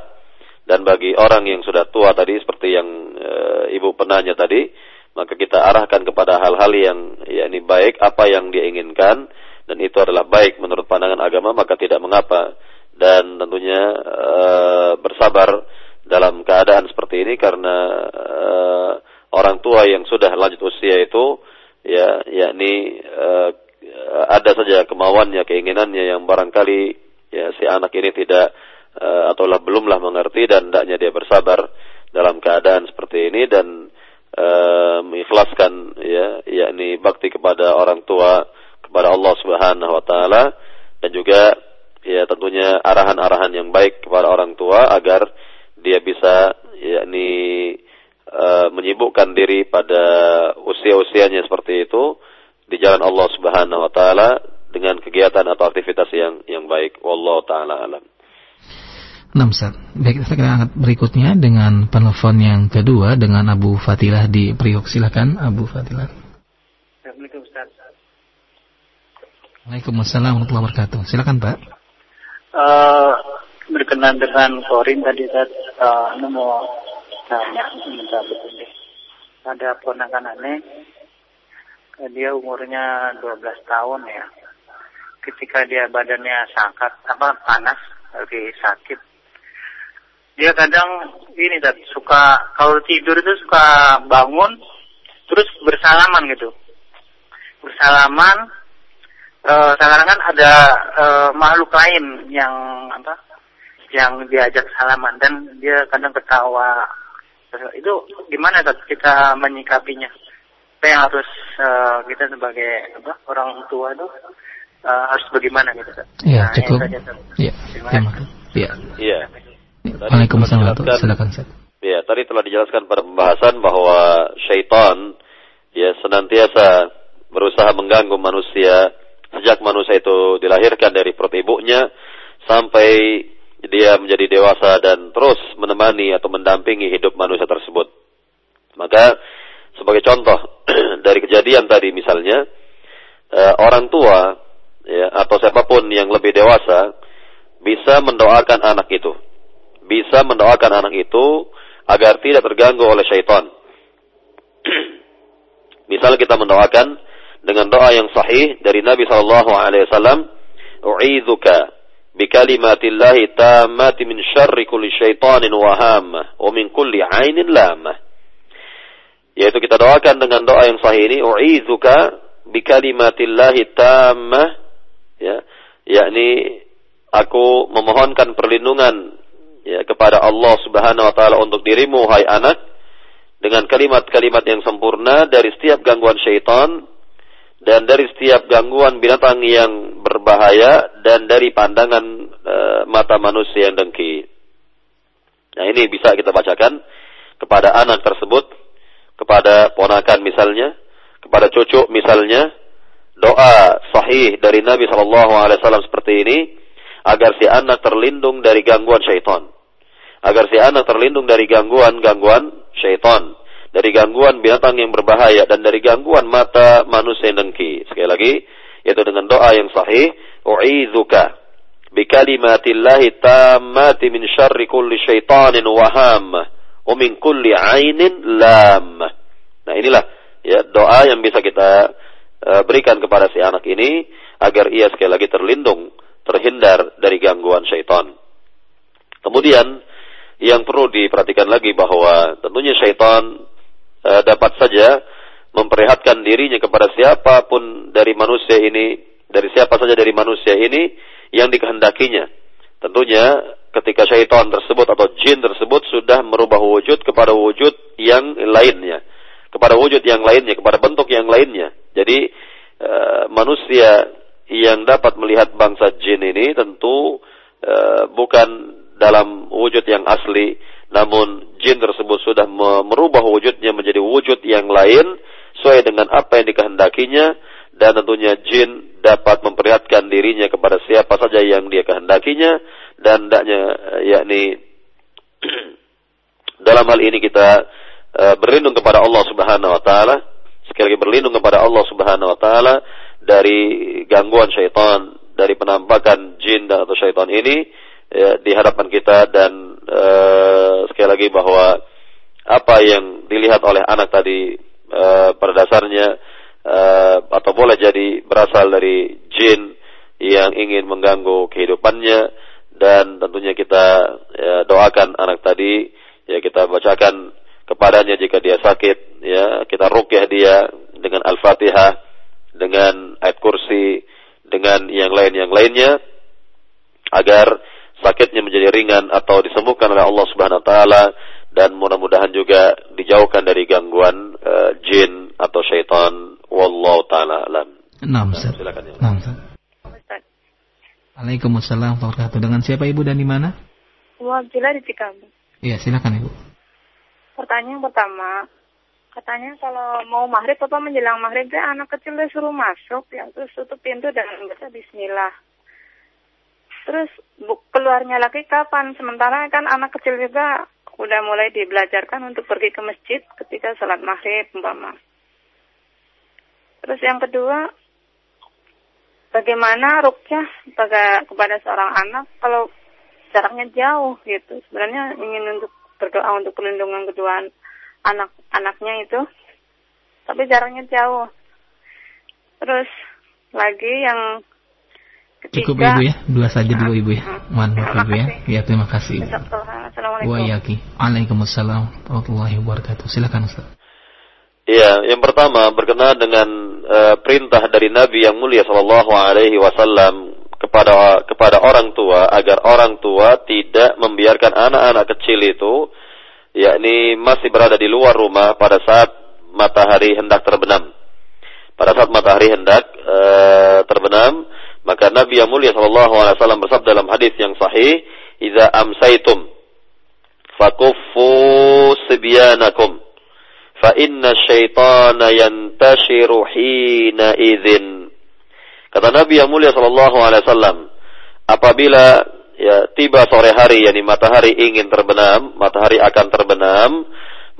dan bagi orang yang sudah tua tadi seperti yang e, ibu penanya tadi maka kita arahkan kepada hal-hal yang yakni baik apa yang dia inginkan dan itu adalah baik menurut pandangan agama maka tidak mengapa dan tentunya e, bersabar dalam keadaan seperti ini karena e, orang tua yang sudah lanjut usia itu ya yakni e, ada saja kemauannya keinginannya yang barangkali ya si anak ini tidak e, ataulah belumlah mengerti dan hendaknya dia bersabar dalam keadaan seperti ini dan e, mengikhlaskan ya yakni bakti kepada orang tua kepada Allah Subhanahu wa taala dan juga ya tentunya arahan-arahan yang baik kepada orang tua agar dia bisa yakni uh, menyibukkan diri pada usia-usianya seperti itu di jalan Allah Subhanahu wa taala dengan kegiatan atau aktivitas yang yang baik. Wallahu taala alam. Nah, Ustaz. Baik, kita angkat berikutnya dengan penelpon yang kedua dengan Abu Fatilah di Priok. Silakan Abu Fatilah. Assalamualaikum Ustaz. Waalaikumsalam warahmatullahi wabarakatuh. Silakan Pak uh, berkenan dengan Korin tadi saya uh, mau tanya minta petunjuk ada ponakan aneh dia umurnya 12 tahun ya. Ketika dia badannya sangat apa panas lagi sakit. Dia kadang ini tadi suka kalau tidur itu suka bangun terus bersalaman gitu. Bersalaman uh, sekarang kan ada uh, makhluk lain yang apa yang diajak salaman dan dia kadang ketawa itu gimana tak kita menyikapinya apa yang harus uh, kita sebagai apa orang tua itu uh, harus bagaimana gitu Iya nah, cukup. Iya. Terima kasih. Iya. Iya. Waalaikumsalam. Silakan Ustaz. Ya, tadi telah dijelaskan pada pembahasan bahwa syaitan ya senantiasa berusaha mengganggu manusia sejak manusia itu dilahirkan dari perut ibunya sampai dia menjadi dewasa dan terus menemani atau mendampingi hidup manusia tersebut. Maka sebagai contoh dari kejadian tadi misalnya eh, orang tua ya, atau siapa pun yang lebih dewasa bisa mendoakan anak itu, bisa mendoakan anak itu agar tidak terganggu oleh syaitan. Misal kita mendoakan dengan doa yang sahih dari Nabi sallallahu alaihi wasallam, "U'idzuka bikalimatillahi tammati min syarri kulli syaitanin wa hammah wa min kulli 'ainin lamah." Yaitu kita doakan dengan doa yang sahih ini, "U'idzuka bikalimatillahi tammah" ya, yakni aku memohonkan perlindungan ya kepada Allah Subhanahu wa taala untuk dirimu hai anak dengan kalimat-kalimat yang sempurna dari setiap gangguan syaitan dan dari setiap gangguan binatang yang berbahaya dan dari pandangan e, mata manusia yang dengki. Nah ini bisa kita bacakan kepada anak tersebut, kepada ponakan misalnya, kepada cucu misalnya, doa sahih dari Nabi Shallallahu Alaihi Wasallam seperti ini agar si anak terlindung dari gangguan syaitan, agar si anak terlindung dari gangguan-gangguan syaitan dari gangguan binatang yang berbahaya dan dari gangguan mata manusia yang dengki. Sekali lagi, yaitu dengan doa yang sahih, u'idzuka bikalimatillahi tammati min syarri kulli syaitanin waham wa min kulli ainin lam. Nah, inilah ya doa yang bisa kita uh, berikan kepada si anak ini agar ia sekali lagi terlindung, terhindar dari gangguan syaitan. Kemudian yang perlu diperhatikan lagi bahwa tentunya syaitan e, dapat saja memperlihatkan dirinya kepada siapa pun dari manusia ini, dari siapa saja dari manusia ini yang dikehendakinya. Tentunya ketika syaitan tersebut atau jin tersebut sudah merubah wujud kepada wujud yang lainnya, kepada wujud yang lainnya, kepada bentuk yang lainnya. Jadi e, manusia yang dapat melihat bangsa jin ini tentu e, bukan dalam wujud yang asli, namun jin tersebut sudah merubah wujudnya menjadi wujud yang lain sesuai dengan apa yang dikehendakinya dan tentunya jin dapat memperlihatkan dirinya kepada siapa saja yang dia kehendakinya dan hendaknya yakni dalam hal ini kita uh, berlindung kepada Allah Subhanahu wa taala. Sekali lagi berlindung kepada Allah Subhanahu wa taala dari gangguan syaitan dari penampakan jin atau syaitan ini ya, di hadapan kita dan e, sekali lagi bahwa apa yang dilihat oleh anak tadi e, pada dasarnya e, atau boleh jadi berasal dari jin yang ingin mengganggu kehidupannya dan tentunya kita ya, doakan anak tadi ya kita bacakan kepadanya jika dia sakit ya kita rukyah dia dengan al-fatihah dengan ayat kursi dengan yang lain yang lainnya agar sakitnya menjadi ringan atau disembuhkan oleh Allah Subhanahu wa taala dan mudah-mudahan juga dijauhkan dari gangguan uh, jin atau syaitan wallahu taala alam. Naam, Ustaz. Silakan ya. Naam, Ustaz. Waalaikumsalam warahmatullahi Dengan siapa Ibu dan di mana? Wabila di Cikampek. Iya, silakan Ibu. Pertanyaan pertama, katanya kalau mau maghrib apa menjelang maghrib anak kecil disuruh masuk ya terus tutup pintu dan baca bismillah terus keluarnya lagi kapan? Sementara kan anak kecil juga udah mulai dibelajarkan untuk pergi ke masjid ketika sholat maghrib umpama. Terus yang kedua bagaimana rukyah kepada seorang anak kalau jaraknya jauh gitu? Sebenarnya ingin untuk berdoa untuk perlindungan kedua anak-anaknya itu tapi jaraknya jauh. Terus lagi yang cukup ibu ya. Dua saja dulu ibu ya. Mohon maaf ibu ya. Ya terima kasih. Assalamualaikum. Waalaikumsalam warahmatullahi wabarakatuh. Silakan Ustaz. Iya, yang pertama berkenaan dengan uh, perintah dari Nabi yang mulia Shallallahu Alaihi Wasallam kepada kepada orang tua agar orang tua tidak membiarkan anak-anak kecil itu yakni masih berada di luar rumah pada saat matahari hendak terbenam. Pada saat matahari hendak e, terbenam, maka Nabi yang mulia sallallahu alaihi wasallam bersabda dalam hadis yang sahih, "Idza amsaitum fakuffu sibyanakum fa inna syaitana yantashiru hina idzin." Kata Nabi yang mulia sallallahu alaihi wasallam, apabila ya tiba sore hari yakni matahari ingin terbenam, matahari akan terbenam,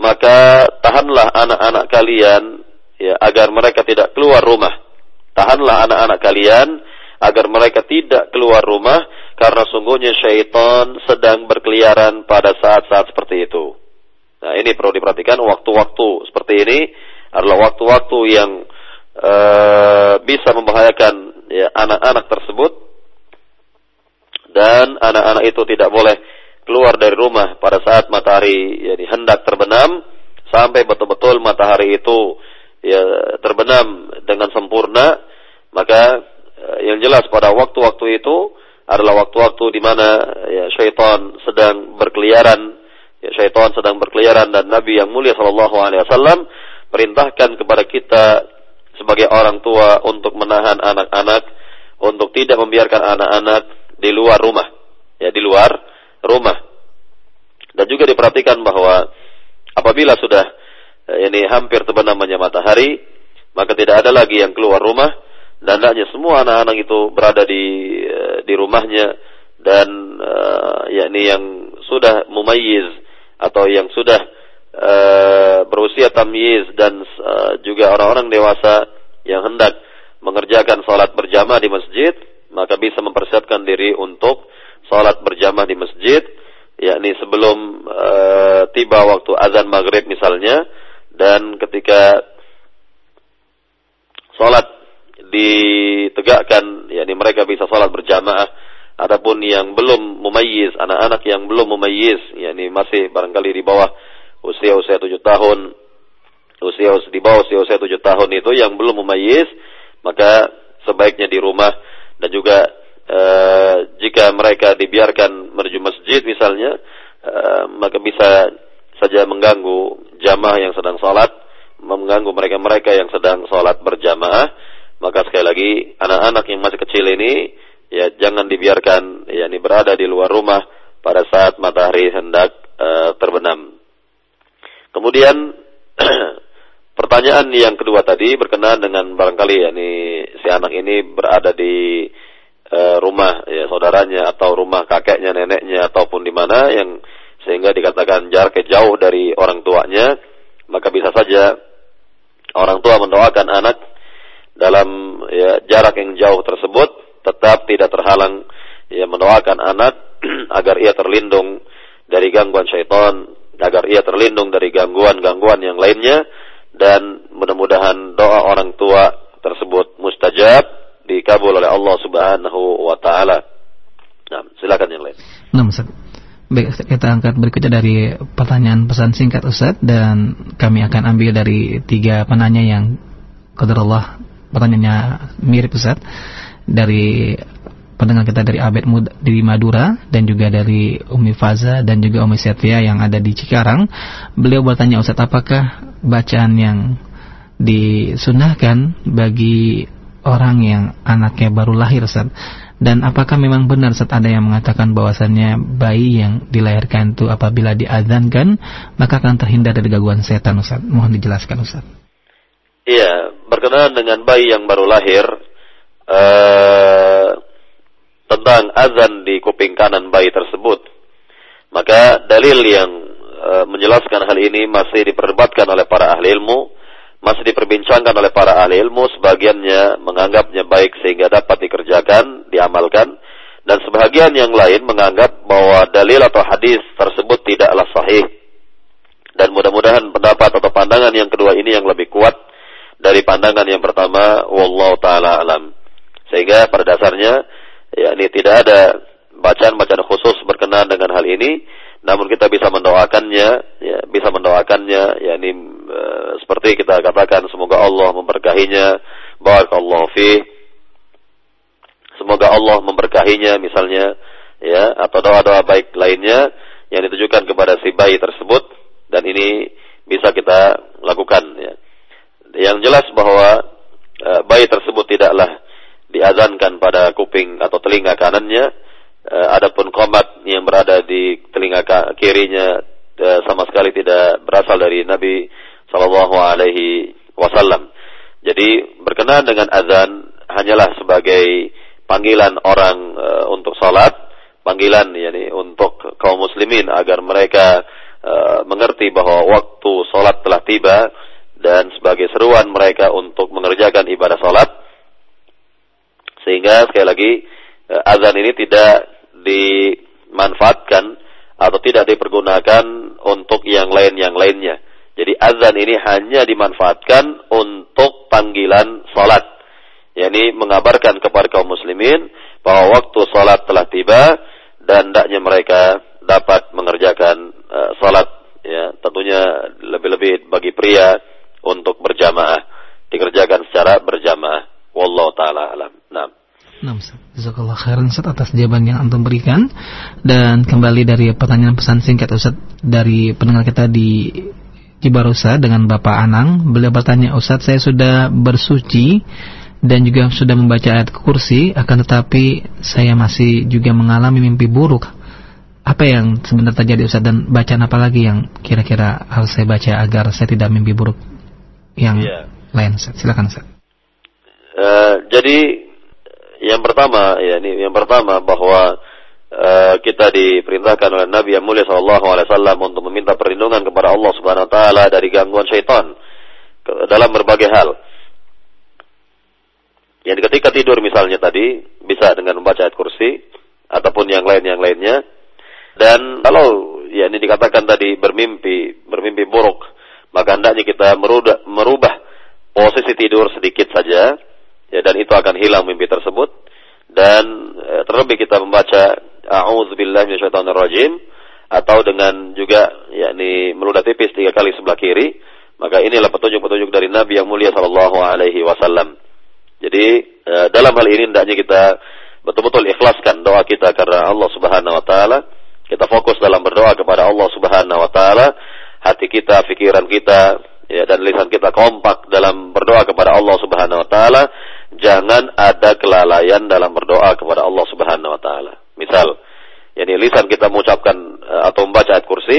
maka tahanlah anak-anak kalian ya agar mereka tidak keluar rumah. Tahanlah anak-anak kalian agar mereka tidak keluar rumah karena sungguhnya syaitan sedang berkeliaran pada saat-saat seperti itu. Nah, ini perlu diperhatikan waktu-waktu seperti ini adalah waktu-waktu yang uh, bisa membahayakan ya anak-anak tersebut dan anak-anak itu tidak boleh keluar dari rumah pada saat matahari yani hendak terbenam sampai betul-betul matahari itu ya terbenam dengan sempurna maka eh, yang jelas pada waktu-waktu itu adalah waktu-waktu di mana ya syaitan sedang berkeliaran ya syaitan sedang berkeliaran dan Nabi yang mulia sallallahu alaihi wasallam perintahkan kepada kita sebagai orang tua untuk menahan anak-anak untuk tidak membiarkan anak-anak di luar rumah, ya di luar rumah. Dan juga diperhatikan bahwa apabila sudah eh, ini hampir namanya matahari, maka tidak ada lagi yang keluar rumah dan hendaknya semua anak-anak itu berada di eh, di rumahnya dan uh, yakni yang sudah mumayyiz atau yang sudah uh, berusia tamyiz dan uh, juga orang-orang dewasa yang hendak mengerjakan salat berjamaah di masjid maka bisa mempersiapkan diri untuk sholat berjamaah di masjid, yakni sebelum uh, tiba waktu azan maghrib misalnya, dan ketika sholat ditegakkan, yakni mereka bisa sholat berjamaah. Adapun yang belum mumayyiz, anak-anak yang belum mumayyiz, yakni masih barangkali di bawah usia-usia tujuh tahun, usia di bawah usia-usia tujuh tahun itu yang belum mumayyiz, maka sebaiknya di rumah dan juga e, jika mereka dibiarkan menuju masjid misalnya e, maka bisa saja mengganggu jamaah yang sedang sholat mengganggu mereka-mereka yang sedang sholat berjamaah maka sekali lagi anak-anak yang masih kecil ini ya jangan dibiarkan ya ini berada di luar rumah pada saat matahari hendak e, terbenam. Kemudian Pertanyaan yang kedua tadi berkenaan dengan barangkali ya ini si anak ini berada di e, rumah ya saudaranya atau rumah kakeknya, neneknya ataupun di mana yang sehingga dikatakan jarak jauh dari orang tuanya, maka bisa saja orang tua mendoakan anak dalam ya, jarak yang jauh tersebut tetap tidak terhalang ya mendoakan anak agar ia terlindung dari gangguan syaitan, agar ia terlindung dari gangguan-gangguan yang lainnya dan mudah-mudahan doa orang tua tersebut mustajab dikabul oleh Allah Subhanahu wa taala. Nah, silakan yang lain. Nah, Ustaz. Baik, kita angkat berikutnya dari pertanyaan pesan singkat Ustaz dan kami akan ambil dari tiga penanya yang Allah pertanyaannya mirip Ustaz dari pendengar kita dari Abed Mud di Madura dan juga dari Umi Faza dan juga Umi Setia yang ada di Cikarang. Beliau bertanya Ustaz apakah bacaan yang disunahkan bagi orang yang anaknya baru lahir Ustaz dan apakah memang benar saat ada yang mengatakan bahwasannya bayi yang dilahirkan itu apabila diadzankan maka akan terhindar dari gangguan setan Ustaz? Mohon dijelaskan Ustaz. Iya, berkenaan dengan bayi yang baru lahir, uh, tentang azan di kuping kanan bayi tersebut, maka dalil yang uh, menjelaskan hal ini masih diperdebatkan oleh para ahli ilmu, masih diperbincangkan oleh para ahli ilmu, sebagiannya menganggapnya baik sehingga dapat dikerjakan, diamalkan, dan sebagian yang lain menganggap bahwa dalil atau hadis tersebut tidaklah sahih. Dan mudah-mudahan pendapat atau pandangan yang kedua ini yang lebih kuat dari pandangan yang pertama, wallahu taala alam. Sehingga pada dasarnya ya ini tidak ada bacaan-bacaan khusus berkenaan dengan hal ini namun kita bisa mendoakannya ya bisa mendoakannya ya ini e, seperti kita katakan semoga Allah memberkahinya barakallahu fi semoga Allah memberkahinya misalnya ya atau doa-doa baik lainnya yang ditujukan kepada si bayi tersebut dan ini bisa kita lakukan ya yang jelas bahwa e, bayi tersebut tidaklah diazankan pada kuping atau telinga kanannya. Uh, adapun komat yang berada di telinga kirinya uh, sama sekali tidak berasal dari Nabi Shallallahu Alaihi Wasallam. Jadi berkenaan dengan azan hanyalah sebagai panggilan orang uh, untuk salat, panggilan yakni untuk kaum muslimin agar mereka mengerti bahwa waktu salat telah tiba dan sebagai seruan mereka untuk mengerjakan ibadah salat sehingga sekali lagi eh, azan ini tidak dimanfaatkan atau tidak dipergunakan untuk yang lain yang lainnya. Jadi azan ini hanya dimanfaatkan untuk panggilan salat. yakni mengabarkan kepada kaum muslimin bahwa waktu salat telah tiba dan hendaknya mereka dapat mengerjakan uh, salat ya tentunya lebih-lebih bagi pria untuk berjamaah dikerjakan secara berjamaah wallahu taala alam. Nah. Nah, Jazakallah khairan Ustaz atas jawaban yang antum berikan dan kembali dari pertanyaan pesan singkat Ustaz dari pendengar kita di Cibarosa dengan Bapak Anang. Beliau bertanya, Ustaz saya sudah bersuci dan juga sudah membaca ayat kursi, akan tetapi saya masih juga mengalami mimpi buruk. Apa yang sebenarnya terjadi Ustaz dan bacaan apa lagi yang kira-kira harus saya baca agar saya tidak mimpi buruk yang yeah. lain Ustaz? Silakan Ustaz. Uh, jadi yang pertama, ya ini yang pertama bahwa uh, kita diperintahkan oleh Nabi yang mulia Wasallam untuk meminta perlindungan kepada Allah Subhanahu Wa Taala dari gangguan syaitan dalam berbagai hal. Yang ketika tidur misalnya tadi bisa dengan membaca ayat kursi ataupun yang lain yang lainnya. Dan kalau ya ini dikatakan tadi bermimpi bermimpi buruk, maka hendaknya kita merubah, merubah posisi tidur sedikit saja ya dan itu akan hilang mimpi tersebut dan e, terlebih kita membaca a'udzubillahi minasyaitonirrajim atau dengan juga yakni meludah tipis tiga kali sebelah kiri maka inilah petunjuk-petunjuk dari Nabi yang mulia sallallahu alaihi wasallam. Jadi e, dalam hal ini hendaknya kita betul-betul ikhlaskan doa kita karena Allah Subhanahu wa taala. Kita fokus dalam berdoa kepada Allah Subhanahu wa taala. Hati kita, pikiran kita, ya dan lisan kita kompak dalam berdoa kepada Allah Subhanahu wa taala jangan ada kelalaian dalam berdoa kepada Allah Subhanahu wa taala. Misal, yakni lisan kita mengucapkan eh, atau membaca ayat kursi,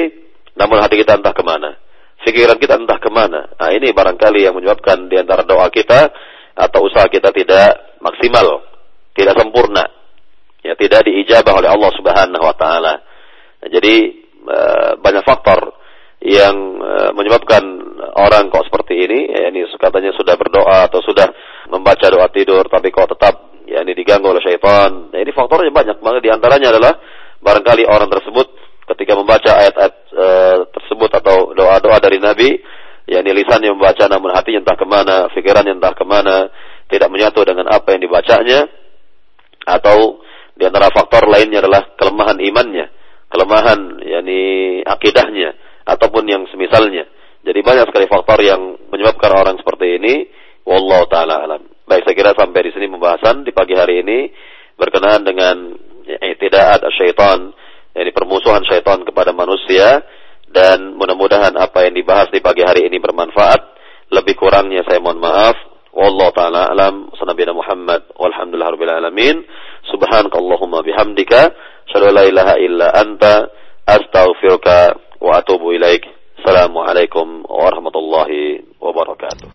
namun hati kita entah ke mana. Pikiran kita entah ke mana. Nah, ini barangkali yang menyebabkan di antara doa kita atau usaha kita tidak maksimal, tidak sempurna. Ya, tidak diijabah oleh Allah Subhanahu wa taala. Nah, jadi eh, banyak faktor yang uh, menyebabkan orang kok seperti ini, ya ini katanya sudah berdoa atau sudah membaca doa tidur, tapi kok tetap ya ini diganggu oleh syaitan. Nah, ini faktornya banyak. Maka di antaranya adalah barangkali orang tersebut ketika membaca ayat-ayat e, tersebut atau doa-doa dari Nabi, yakni lisannya membaca namun hatinya entah ke mana, pikirannya entah ke mana, tidak menyatu dengan apa yang dibacanya, atau di antara faktor lainnya adalah kelemahan imannya, kelemahan yakni akidahnya, ataupun yang semisalnya. Jadi banyak sekali faktor yang menyebabkan orang seperti ini. Wallahu taala alam. Baik, saya kira sampai di sini pembahasan di pagi hari ini berkenaan dengan tidak syaitan, yakni permusuhan syaitan kepada manusia dan mudah-mudahan apa yang dibahas di pagi hari ini bermanfaat. Lebih kurangnya saya mohon maaf. Wallahu taala alam. Sanabiyana Muhammad walhamdulillah rabbil alamin. Subhanakallahumma bihamdika asyhadu la ilaha illa anta astaghfiruka wa atubu ilaik. Assalamualaikum warahmatullahi wabarakatuh.